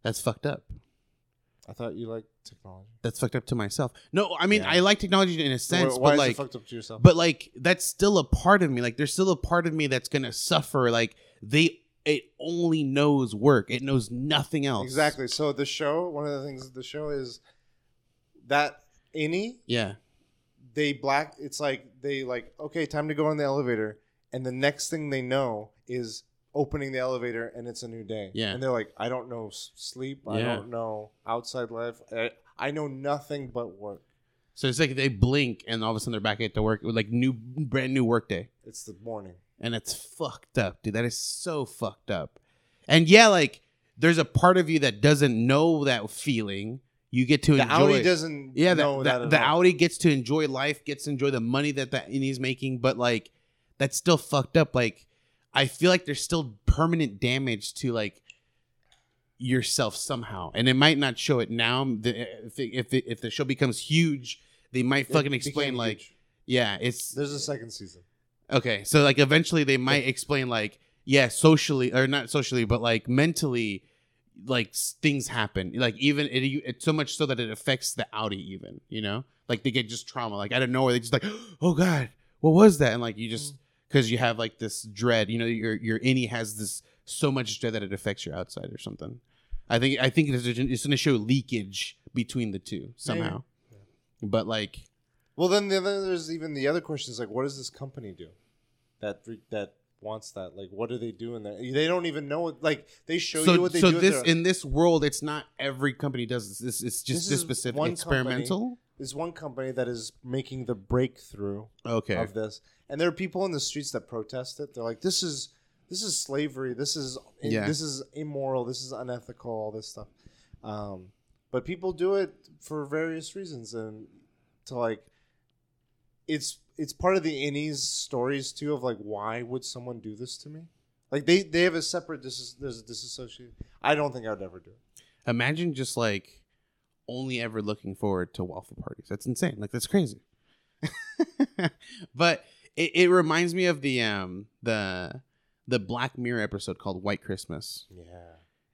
That's fucked up. I thought you liked technology. That's fucked up to myself. No, I mean Yeah. I like technology in a sense, why why but is like it fucked up to yourself? but like that's still a part of me like there's still a part of me that's gonna suffer like they it only knows work it knows nothing else exactly. So the show, one of the things the show is that any yeah they black. It's like they like okay, time to go on the elevator, and the next thing they know is opening the elevator and it's a new day. Yeah. and they're like, I don't know sleep. I Yeah. don't know outside life. I, I know nothing but work. so it's like they blink and all of a sudden they're back at the work like new brand new work day It's the morning. and it's fucked up dude that is so fucked up and yeah like there's a part of you that doesn't know that feeling you get to The enjoy Outie doesn't yeah, know the, that. the, the. Outie gets to enjoy life, gets to enjoy the money that that he's making, but like that's still fucked up. Like I feel like there's still permanent damage to like yourself somehow, and it might not show it now. If it, if it, if the show becomes huge, they might It fucking explain like huge. yeah, it's there's a second season. Okay, so like eventually they might explain like yeah, socially or not socially, but like mentally, like things happen. Like even it, it's so much so that it affects the Outie. Even you know, like they get just trauma. Like out of nowhere, they just like, oh god, what was that? And like you just mm. because you have like this dread. You know, your your innie has this so much dread that it affects your outside or something. I think I think it's, it's going to show leakage between the two somehow. But like Well, then the other, there's even the other question is like, what does this company do that that wants that? Like, what do they do in there? They don't even know. Like, they show so, you what they so do. at this in this world, it's not every company does this. This it's just This this, specific one experimental. There's one company that is making the breakthrough Okay, of this, and there are people in the streets that protest it. They're like, "This is this is slavery. This is Yeah. this is immoral. This is unethical. All this stuff." Um, but people do it for various reasons, and to like, it's it's part of the innies stories too of like, why would someone do this to me? Like they they have a separate dis there's a disassociate. I don't think I would ever do it. imagine just like only ever looking forward to waffle parties. That's insane. Like that's crazy. but it, it reminds me of the um the the Black Mirror episode called White Christmas. Yeah.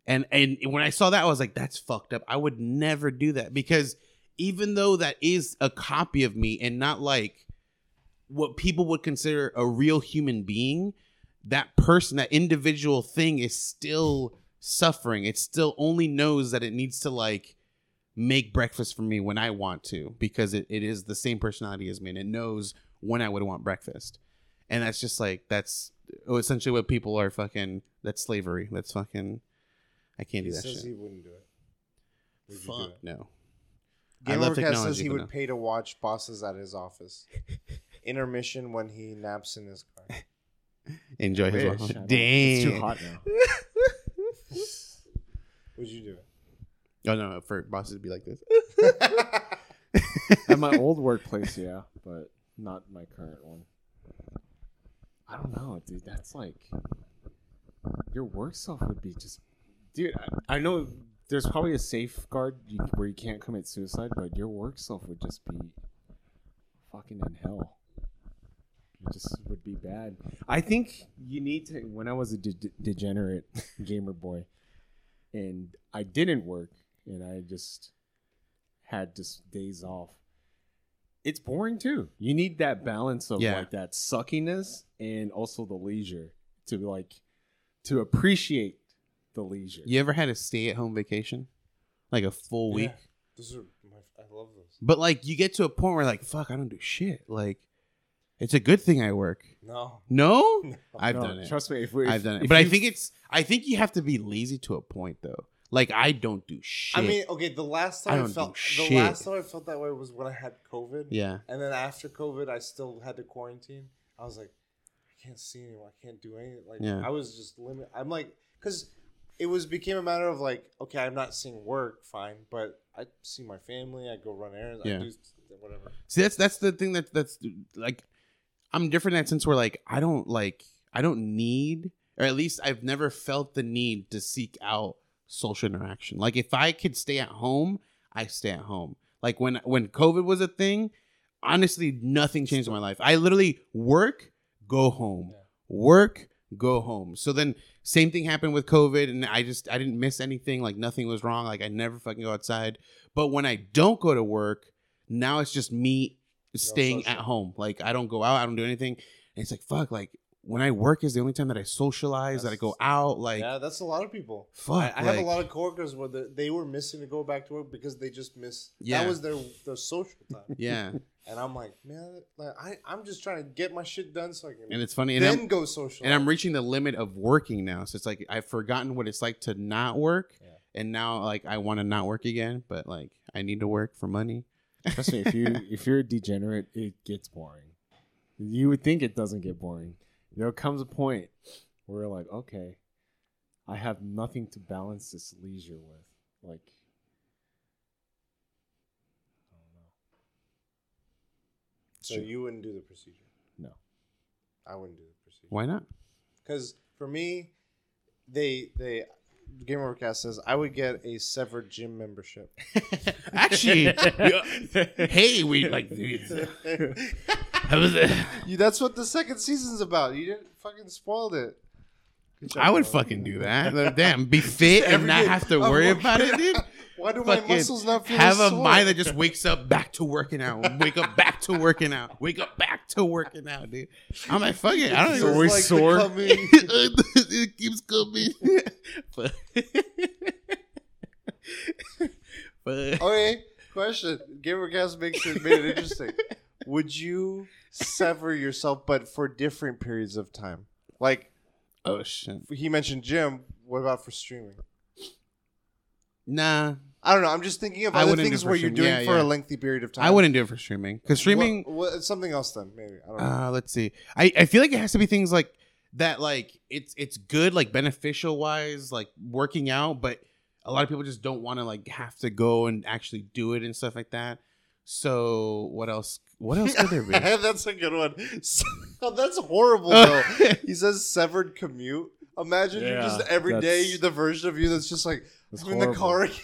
And and when I saw that, I was like, that's fucked up. I would never do that because even though that is a copy of me and not like what people would consider a real human being, that person, that individual thing is still suffering. It still only knows that it needs to like make breakfast for me when I want to because it, it is the same personality as me and it knows when I would want breakfast. And that's just like that's essentially what people are fucking that's slavery. That's fucking I can't do He that says shit. he wouldn't do it. Would you do Fuck it? no. I love says he would no. pay to watch bosses at his office. Intermission when he naps in his car. Enjoy his Wish. waffle. Damn. It's too hot now. Would you do it? Oh no, for bosses to be like this. At my old workplace, yeah, but not my current one. I don't know, dude. That's like your work self would be just, dude. I, I know there's probably a safeguard you, where you can't commit suicide, but your work self would just be fucking in hell. It just would be bad. I think you need to. When I was a de- de- degenerate gamer boy, and I didn't work, and I just had just days off. It's boring too. You need that balance of Yeah. like that suckiness and also the leisure to like to appreciate the leisure. You ever had a stay at home vacation? Like a full week? Yeah. Those are my, I love those. But like you get to a point where like, fuck, I don't do shit. Like it's a good thing I work. No. No? No. I've No, done it. Trust me, if we, I've done it. if But I you- think it's I think you have to be lazy to a point though. Like I don't do shit. I mean, okay. The last I time I, don't do felt the shit. last time I felt that way was when I had COVID. yeah. And then after COVID, I still had to quarantine. I was like, I can't see anyone. I can't do anything. Like Yeah. I was just limit. I'm like, because it was became a matter of like, okay, I'm not seeing work, fine, but I see my family. I go run errands. Yeah. I do whatever. See, that's that's the thing that that's like, I'm different in that sense where like I don't like I don't need, or at least I've never felt the need to seek out social interaction. Like if I could stay at home, I stay at home. Like when when COVID was a thing, honestly, nothing changed in my life. I literally work, go home, Yeah. work, go home. So then same thing happened with COVID, and I just I didn't miss anything. Like nothing was wrong. Like I never fucking go outside. But when I don't go to work, now it's just me staying at home. Like I don't go out, I don't do anything. And it's like fuck. Like when I work is the only time that I socialize, that I go out. Like yeah, that's a lot of people. fuck. I, I have a lot of coworkers where the, they were missing to go back to work because they just miss. Yeah. that was their their social time. Yeah, And I'm like, man, like, I I'm just trying to get my shit done so I can and it's funny. And then I'm, go social. and I'm reaching the limit of working now. So it's like I've forgotten what it's like to not work, Yeah. and now like I want to not work again. But like I need to work for money. Trust me, if you if you're a degenerate, it gets boring. You would think it doesn't get boring. There comes a point where like, okay, I have nothing to balance this leisure with. Like, I don't know. so Sure. you wouldn't do the procedure. No. I wouldn't do the procedure. Why not? Because for me, they they Game Overcast says I would get a severed gym membership. Actually, hey, we like. I was. Uh, you, that's what the second season's about. You didn't fucking spoiled it. Good job, I would fucking do that. Damn, be fit and every not day. have to I'm worry working about it, dude. Why do my muscles not feel have a sore? mind that just wakes up back to working out. Wake up back to working out. Wake up back to working out, dude. I'm like, fuck it. I don't It's even. always like sore. becoming- it keeps coming. but, but okay, question. Game Overcast makes it made it interesting. Would you sever yourself, but for different periods of time? Like oh shit, he mentioned gym. What about for streaming? nah. I don't know. I'm just thinking of I other wouldn't do things for where you're streaming. doing Yeah, for yeah. a lengthy period of time. I wouldn't do it for streaming because streaming. What, what, something else then maybe. I don't know. Uh, let's see. I, I feel like it has to be things like that. Like it's it's good, like beneficial wise, like working out. But a lot of people just don't want to like have to go and actually do it and stuff like that. So what else? What else could there be? that's a good one. Oh, that's horrible though. he says severed commute. Imagine you're just every day that's- you're the version of you that's just like That's I'm in the horrible. car.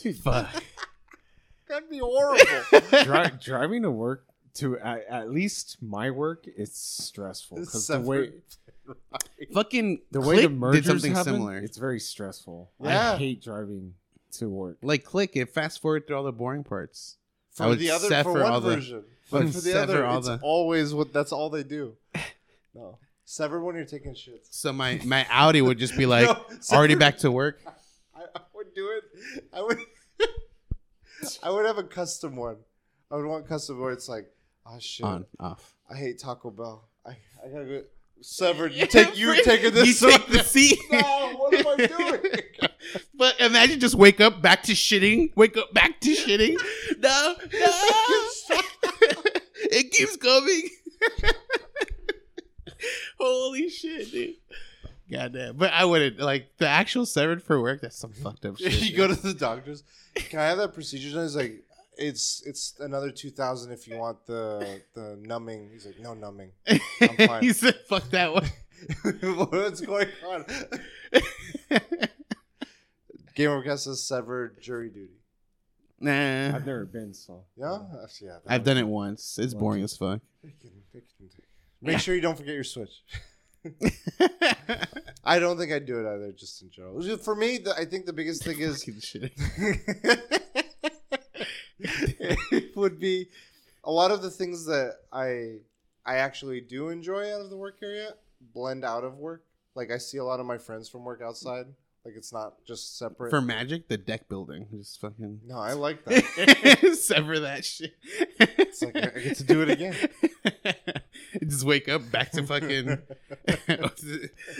Again." Dude, Fuck. That'd be horrible. dri- driving to work to at, at least my work, it's stressful because the way Severed. Fucking the way the Click mergers did something happen, similar. it's very stressful. Yeah. I hate driving to work. Like click it. Fast forward through all the boring parts. I for would the other for sever one all the- version, but would for the sever other, all it's the- always what that's all they do. No, severed when you're taking shits. So my my outie would just be like No, already severed- back to work. I, I would do it. I would. I would have a custom one. I would want custom where it's like, oh shit, On off. I hate Taco Bell. I, I gotta go severed. You take you taking this. You take the seat. No, what am I doing? But imagine just wake up back to shitting. Wake up back to shitting. No, no. it keeps coming. Holy shit, dude. Goddamn. But I wouldn't like the actual severed for work. That's some fucked up shit. you go to the doctors. Can I have that procedure done? He's like, it's it's another two thousand if you want the the numbing. He's like, no numbing. I'm fine. he said, "Fuck that one." What's going on? Game Overcast says severed jury duty. nah, I've never been so. Yeah, Actually, yeah. that I've done it once. It's boring as fuck. It can- it can- Make sure you don't forget your switch. I don't think I'd do it either, just in general. For me, the, I think the biggest thing is it would be a lot of the things that I I actually do enjoy out of the work area blend out of work. Like I see a lot of my friends from work outside. Like it's not just separate. For magic, the deck building, just fucking no, I like that. sever that shit. It's like I get to do it again. just wake up back to fucking.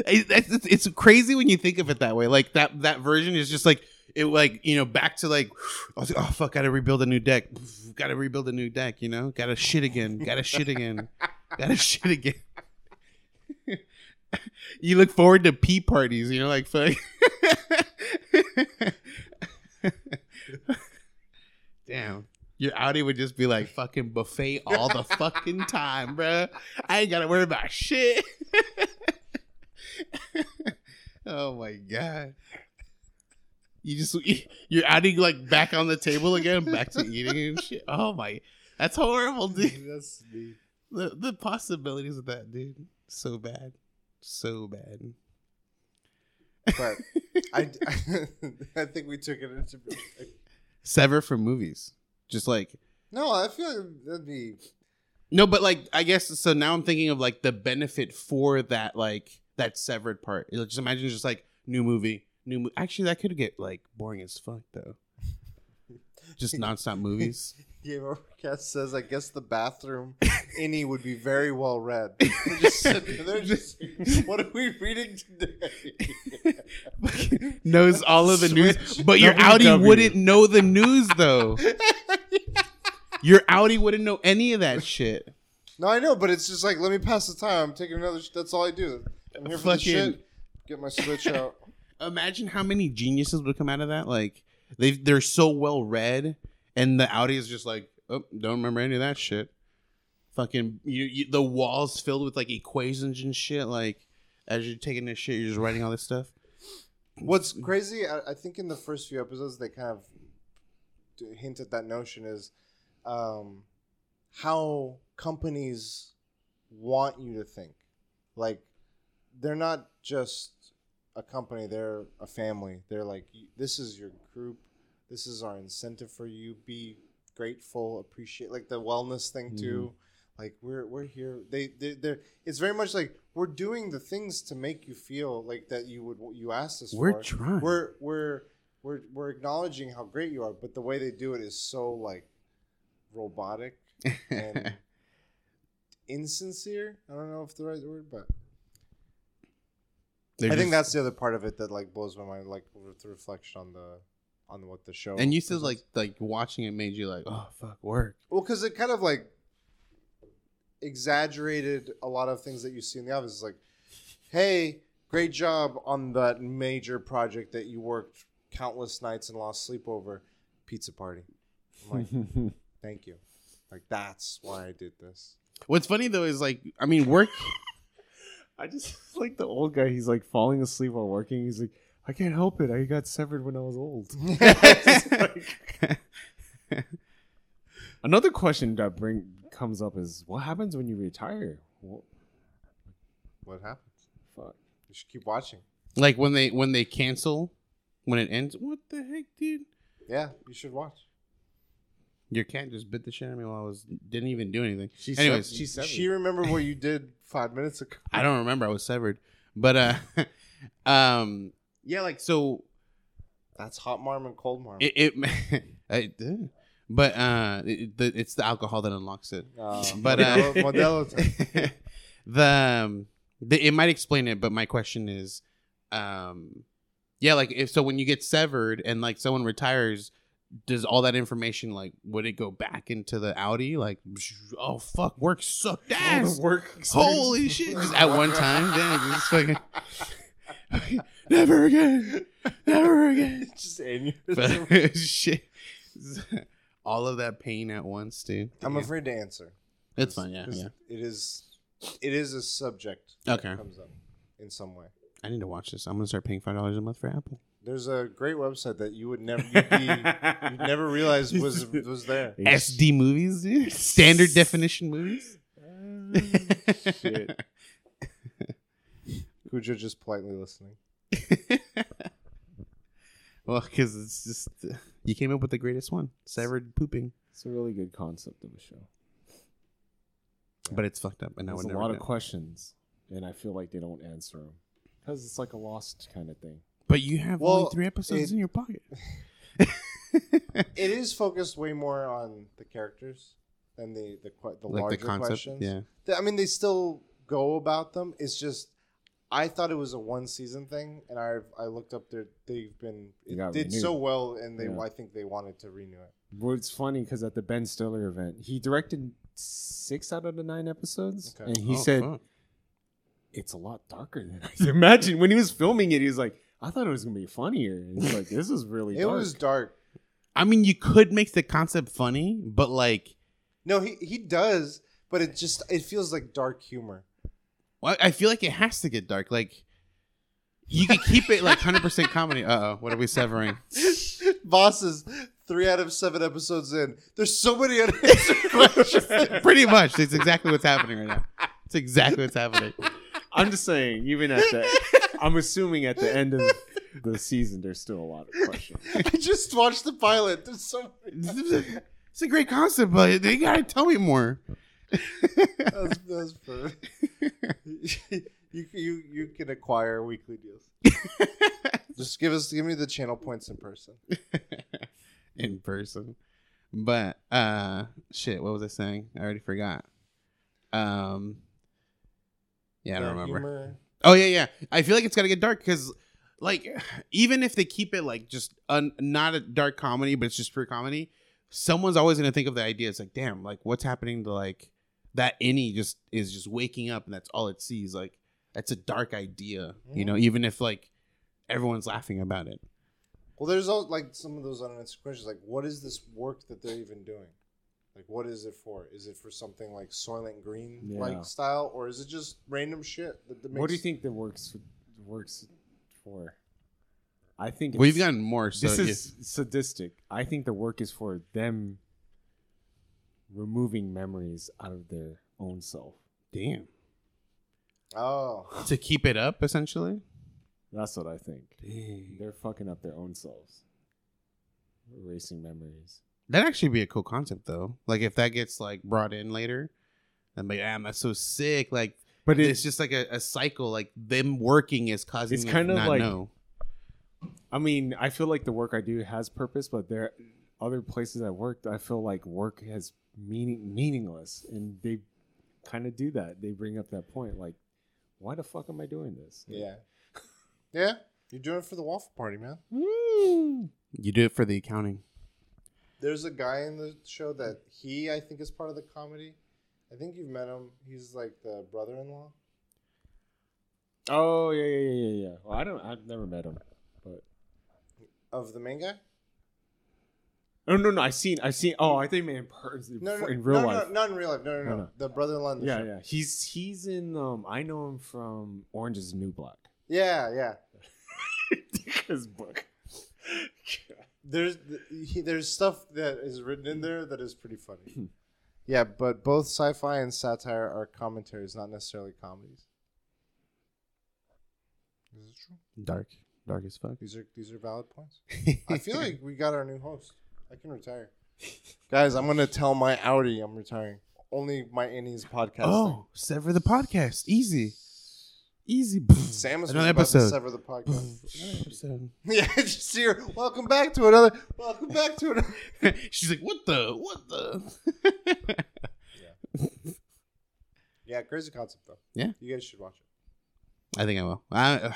it's, it's, crazy when you think of it that way. Like that that version is just like it, like you know, back to like, I was like, oh fuck, gotta rebuild a new deck. Gotta rebuild a new deck. You know, gotta shit again. Gotta shit again. gotta shit again. you look forward to pee parties. You know, like fuck. Damn. Your outie would just be like fucking buffet all the fucking time, bruh. I ain't gotta worry about shit. oh my god. You just you're adding like back on the table again, back to eating and shit. Oh my, that's horrible, dude. That's me. The the possibilities of that, dude, so bad, so bad. But I, I think we took it into. Sever from movies, just like No, I feel like that'd be. no, but like I guess so. Now I'm thinking of like the benefit for that, like that severed part. You know, Just imagine just like new movie, new. Mo- Actually, that could get like boring as fuck though. Just nonstop movies. Game Overcast says, I guess the bathroom innie would be very well read. They're just sitting there, just, what are we reading today? knows all of the news, but your outie WW. wouldn't know the news though. Your outie wouldn't know any of that shit. no, I know, but it's just like, let me pass the time. I'm taking another. Sh- that's all I do. I'm here for the Fucking- shit. Get my switch out. Imagine how many geniuses would come out of that. Like they they're so well read, and the outie is just like, oh, don't remember any of that shit. Fucking you, you the walls filled with like equations and shit. Like as you're taking this shit, you're just writing all this stuff. What's crazy, I, I think in the first few episodes they kind of d- hint at that notion is um, how companies want you to think. Like they're not just a company; they're a family. They're like, this is your group. This is our incentive for you. Be grateful, appreciate, like the wellness thing too. Like we're we're here. They they they're. It's very much like we're doing the things to make you feel like that you would you asked us We're for. trying. We're we're we're we're acknowledging how great you are, but the way they do it is so like robotic and insincere. I don't know if the right word, but They're I think just- that's the other part of it that like blows my mind, like with the reflection on the on what the show. And you said like like watching it made you like, oh fuck, work. Well, because it kind of like exaggerated a lot of things that you see in the office. It's like, hey, great job on that major project that you worked countless nights and lost sleep over. Pizza party. I'm like, thank you. Like that's why I did this. What's funny though is like, I mean, work. I just like the old guy. He's like falling asleep while working. He's like, I can't help it. I got severed when I was old. Another question that bring comes up is, what happens when you retire? What, What happens? fuck. You should keep watching. like when they when they cancel, when it ends. What the heck, dude? Yeah, you should watch. Your cat just bit the shit out of me while I was didn't even do anything. She's Anyways, she's severed. She remember what you did five minutes ago. I don't remember. I was severed, but uh, um, yeah, like so That's hot marm and cold marm. it. it I, uh, but uh, it, the, it's the alcohol that unlocks it. Uh, But, uh, Modelo, Modelo the, um, the it might explain it, but my question is, um, yeah, like if so, when you get severed and like someone retires, does all that information like would it go back into the outie? Like, oh fuck, work sucked ass. work. Holy shit! Just at one time, then just fucking never again, never again. just. But, shit, all of that pain at once, dude. I'm Damn. afraid to answer. It's fine, yeah, yeah. It is. It is a subject. that Okay. Comes up in some way. I need to watch this. I'm gonna start paying five dollars a month for Apple. There's a great website that you would never you'd be you'd never realize was was there. SD movies, dude. Standard definition movies. Shit. Cujo just politely listening. well, because it's just you came up with the greatest one, severed pooping, It's a really good concept of a show. but it's fucked up, and I There's would a never. lot of questions, and I feel like they don't answer them because it's like a lost kind of thing. But you have Well, only three episodes it- in your pocket. It is focused way more on the characters than the the the like larger the concept, questions. yeah. I mean, they still go about them. It's just I thought it was a one season thing, and I I looked up their they've been it did renewed. so well, and they Yeah. I think they wanted to renew it. Well, it's funny because at the Ben Stiller event, he directed six out of the nine episodes, Okay. and he Oh, said fuck. it's a lot darker than I imagined. When he was filming it, he was like, I thought it was gonna be funnier. It's like this is really. It dark. was dark. I mean, you could make the concept funny, but like, No, he he does, but it just it feels like dark humor. well, I feel like it has to get dark. Like, you could keep it like hundred percent comedy. Uh oh, what are we severing? Bosses, three out of seven episodes in. There's so many unanswered questions. Pretty much, it's exactly what's happening right now. It's exactly what's happening. I'm just saying, even at the, I'm assuming at the end of the season, there's still a lot of questions. I just watched the pilot. There's so. It's a great concept, but they gotta tell me more. That's, that's perfect. you, you you can acquire weekly deals. Just give us give me the channel points in person. in person. But uh shit, what was I saying? I already forgot. Um Yeah, I don't remember. humor. Oh yeah, yeah. I feel like it's gotta get dark because like even if they keep it like just un- not a dark comedy, but it's just pure comedy, someone's always gonna think of the idea. It's like, damn, like what's happening to like that innie just is just waking up and that's all it sees. Like that's a dark idea, you know, even if like everyone's laughing about it. Well, there's all like some of those unanswered questions, like what is this work that they're even doing? Like, what is it for? Is it for something like Soylent Green like Yeah. style, or is it just random shit? That, that makes, What do you think the works works for? I think We've it's- gotten more so this if- is sadistic. I think the work is for them removing memories out of their own self. damn. Oh, To keep it up essentially? That's what I think. Dang. They're fucking up their own selves, erasing memories. That'd actually be a cool concept though. Like if that gets like brought in later, I'm like, damn, that's so sick. Like But it's it's just like a, a cycle. Like them working is causing It's them kind to of not like- know. I mean, I feel like the work I do has purpose, but there are other places I worked, I feel like work has meaning meaningless, and they kind of do that. They bring up that point, like, why the fuck am I doing this? yeah, yeah. You're doing it for the waffle party, man. Mm. You do it for the accounting. There's a guy in the show that he, I think, is part of the comedy. I think you've met him. He's like the brother-in-law. Oh yeah, yeah, yeah, yeah, yeah. Well, I don't. I've never met him, but of the main guy. oh no, no. I seen. I seen. Oh, I think man in person, No, no, in real no, life. no, not in real life. No, no, no. No, no. The brother-in-law. In the yeah, show. yeah. He's he's in. Um, I know him from Orange Is New Black. yeah, yeah. His book. There's he, there's stuff that is written in there that is pretty funny. yeah, but both sci-fi and satire are commentaries, not necessarily comedies. Is this true? Dark. Dark as fuck. These are these are valid points. I feel like we got our new host. I can retire, guys. I'm gonna tell my outie I'm retiring. Only my Innies podcast. Oh, sever the podcast. Easy. Easy. Sam is Another about to episode. sever the podcast. Another episode. yeah, just here. Welcome back to another. Welcome back to another. She's like, what the? What the? Yeah, yeah, crazy concept though. Yeah. you guys should watch it. I think I will. I,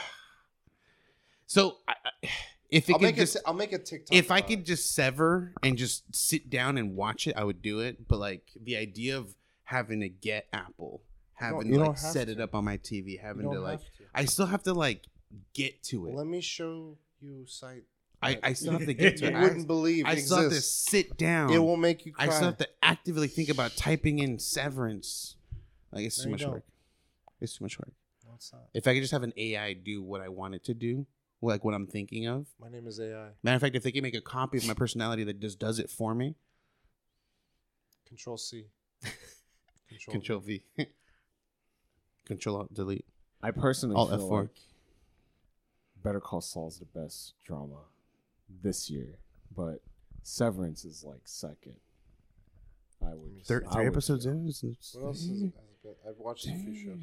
so, I, I- if it I'll could make just, a, I'll make a TikTok. if I could it. just sever and just sit down and watch it, I would do it. But like the idea of having to get Apple, having to like set to. it up on my TV, having to like, to. I still have to like get to it. Let me show you site. I, I still have to get to You it. I, wouldn't believe I still have to sit down. It will make you cry. I still have to actively think about typing in severance. Like it's No, too much don't. work. It's too much work. No, it's not. If I could just have an AI do what I want it to do, like what I'm thinking of. My name is AI. Matter of fact, if they can make a copy of my personality that just does it for me, Control C. Control. Control V, Control Alt Delete. I personally Alt feel F4. like Better Call Saul's the best drama this year, but Severance is like second. I would. Thir- I three would episodes feel. in. It's- it's- What else is it? good? I've watched a few shows.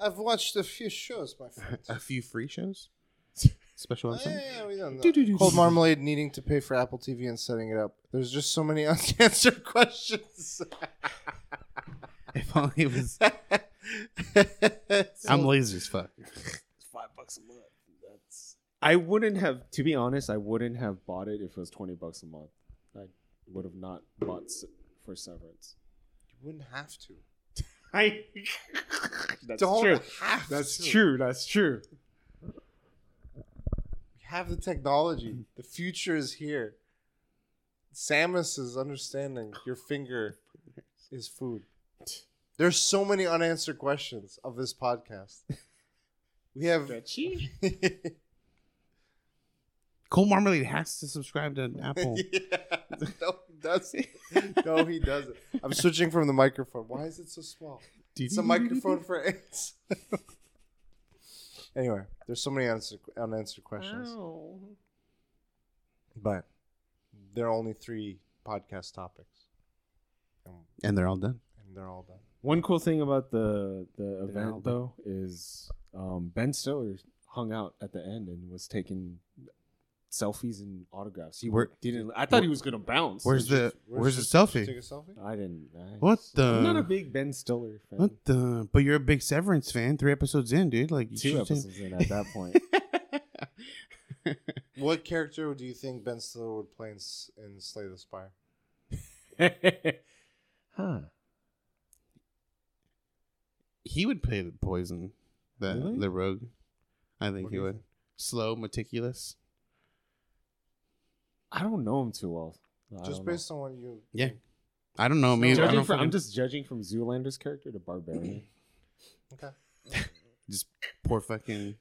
I've watched a few shows, my friend. A few free shows. Special episode. yeah, yeah, we. Do-do-do-do. Cole Marmalade needing to pay for Apple TV and setting it up. There's just so many unanswered questions. If only it was. I'm lazy as fuck. five bucks a month. That's. I wouldn't have, to be honest, I wouldn't have bought it if it was twenty bucks a month. I would have not bought se- for Severance. you wouldn't have to. I. That's Don't true. have That's to. true. That's true. We have the technology. The future is here. Samus is understanding your finger is food. There's so many unanswered questions of this podcast. We have Cole Marmalade has to subscribe to Apple. yeah. No, he doesn't. No, he doesn't. I'm switching from the microphone. Why is it so small? It's a microphone for ants. anyway, there's so many unanswered, unanswered questions, oh. but there are only three podcast topics, and, and they're all done. and they're all done. One cool thing about the the album. event though is um, Ben Stiller hung out at the end and was taking selfies and autographs. He Where- didn't. I thought he was gonna bounce. Where's the Where's the selfie? Take a selfie. I didn't. I, What the? I'm not a big Ben Stiller fan. What the? But you're a big Severance fan. Three episodes in, dude. Like you Two should say- episodes in at that point. What character do you think Ben Stiller would play in, S- in Slay the Spire? huh? He would play the poison, the Really? the rogue. I think What he would. think? Slow, meticulous. I don't know him too well. I Just don't know. based on what you. Yeah. I don't know. Me, I Judging don't from, I'm just judging from Zoolander's character to Barbarian. Okay. just poor fucking.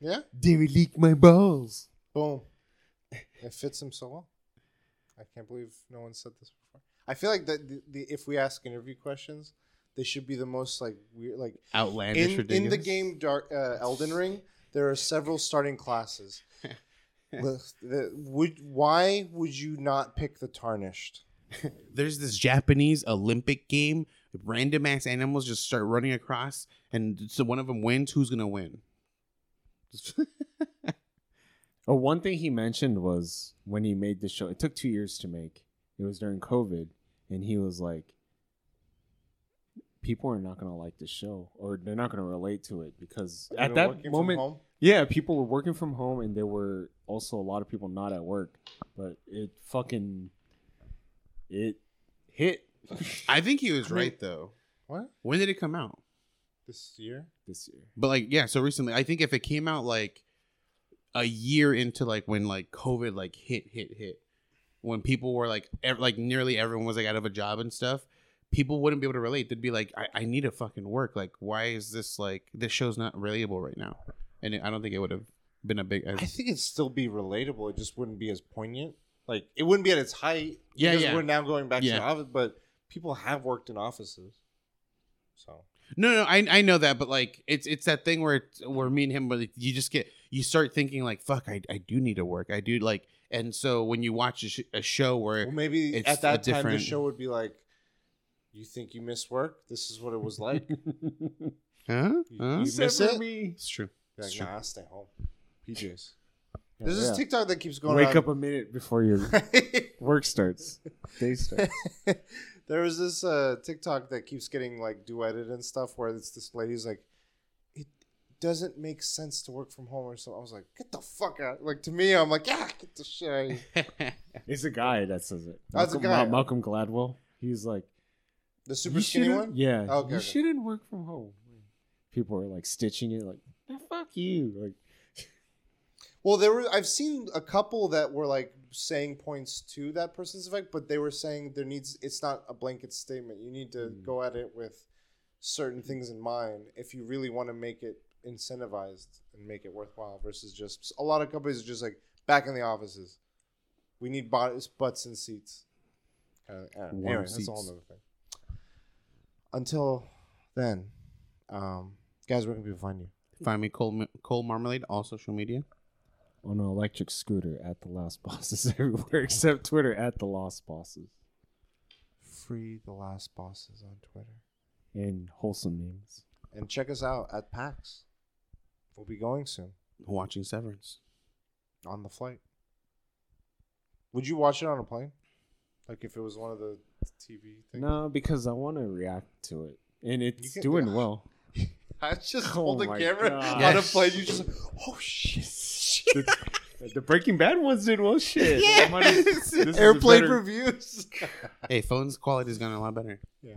Yeah. David leak my balls. Boom. It fits him so well. I can't believe no one said this before. I feel like that the, the if we ask interview questions, they should be the most like weird like Outlandish, in, in the game Dark uh, Elden Ring. There are several starting classes. The- the- would why would you not pick the tarnished? There's this Japanese Olympic game. Random ass animals just start running across, and so one of them wins. Who's gonna win? Oh, one thing he mentioned was when he made the show. It took two years to make. It was during COVID, and he was like, "People are not gonna like the show, or they're not gonna relate to it because You at that working from moment, home? yeah, people were working from home, and there were also a lot of people not at work. But it fucking it hit I think he was I mean- right though. what When did it come out? this year? this year. But like, yeah, so recently, I think if it came out like a year into like when like COVID like hit, hit, hit, when people were like, ev- like nearly everyone was like out of a job and stuff, people wouldn't be able to relate. They'd be like, I, I need to fucking work. Like, why is this like this show's not relatable right now? And it, I don't think it would have been a big. I think it'd still be relatable. It just wouldn't be as poignant. Like it wouldn't be at its height. Yeah, yeah. We're now going back to Yeah. the office, but people have worked in offices. So No, no, I I know that, but like it's it's that thing where it's, where me and him, but you just get you start thinking like, fuck, I I do need to work, I do like, and so when you watch a, sh- a show where well, maybe at that time the show would be like, "You think you miss work? This is what it was like." huh, You- huh? you miss it? me. it's true. Be like, It's true. nah, I'll stay home. PJs. Yeah, There's this yeah. TikTok that keeps going. Wake around. up a minute before your work starts. Day starts. there was this uh, TikTok that keeps getting like duetted and stuff where it's this lady's like, it doesn't make sense to work from home or something. I was like, get the fuck out. Like to me, I'm like, yeah, get the shit out of here. It's a guy that says it. That's a guy. Ma- Malcolm Gladwell. He's like The super "You skinny shouldn't- one? Yeah. Okay, you okay. shouldn't work from home. People are like stitching it, like "Ah, fuck you. Like Well, there were I've seen a couple that were like saying points to that person's effect, but they were saying there needs it's not a blanket statement. You need to Mm. go at it with certain things in mind if you really want to make it incentivized and make it worthwhile versus just a lot of companies are just like back in the offices. We need bodies, butts and seats. Kind of, Warm anyway, that's a whole seats. other thing. Until then, um, guys, where can people find you? Find me Cole Cole Marmalade, all social media. on an electric scooter at the Lost Bosses everywhere except Twitter at the Lost Bosses Free the last bosses on Twitter. and wholesome memes. and check us out at PAX. We'll be going soon Watching Severance. on the flight. Would you watch it on a plane? Like if it was one of the TV things? No, because I want to react to it, and it's can- doing well. I just Oh hold the my camera God. on a plane. You just, oh shit, shit. the, the Breaking Bad ones did well. Shit, I might have- this is a Airplane better- reviews. Hey, phone's quality's gotten a lot better. yeah.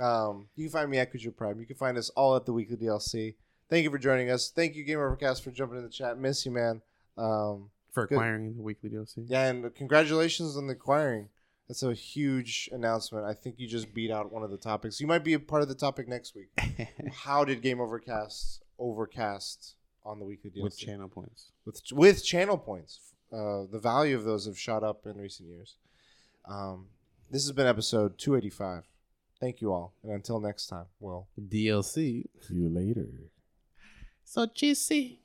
um, you can find me at Kujo Prime. You can find us all at the Weekly DLC. Thank you for joining us. Thank you, Game Overcast, for jumping in the chat. Miss you, man. Um, for Good. acquiring the weekly DLC. yeah, and congratulations on the acquiring. That's a huge announcement. I think you just beat out one of the topics. You might be a part of the topic next week. How did Game Overcast overcast on the weekly DLC with channel points. with with channel points? Uh, the value of those have shot up in recent years. Um, this has been episode 285. Thank you all, and until next time, Will. DLC. See you later. So juicy.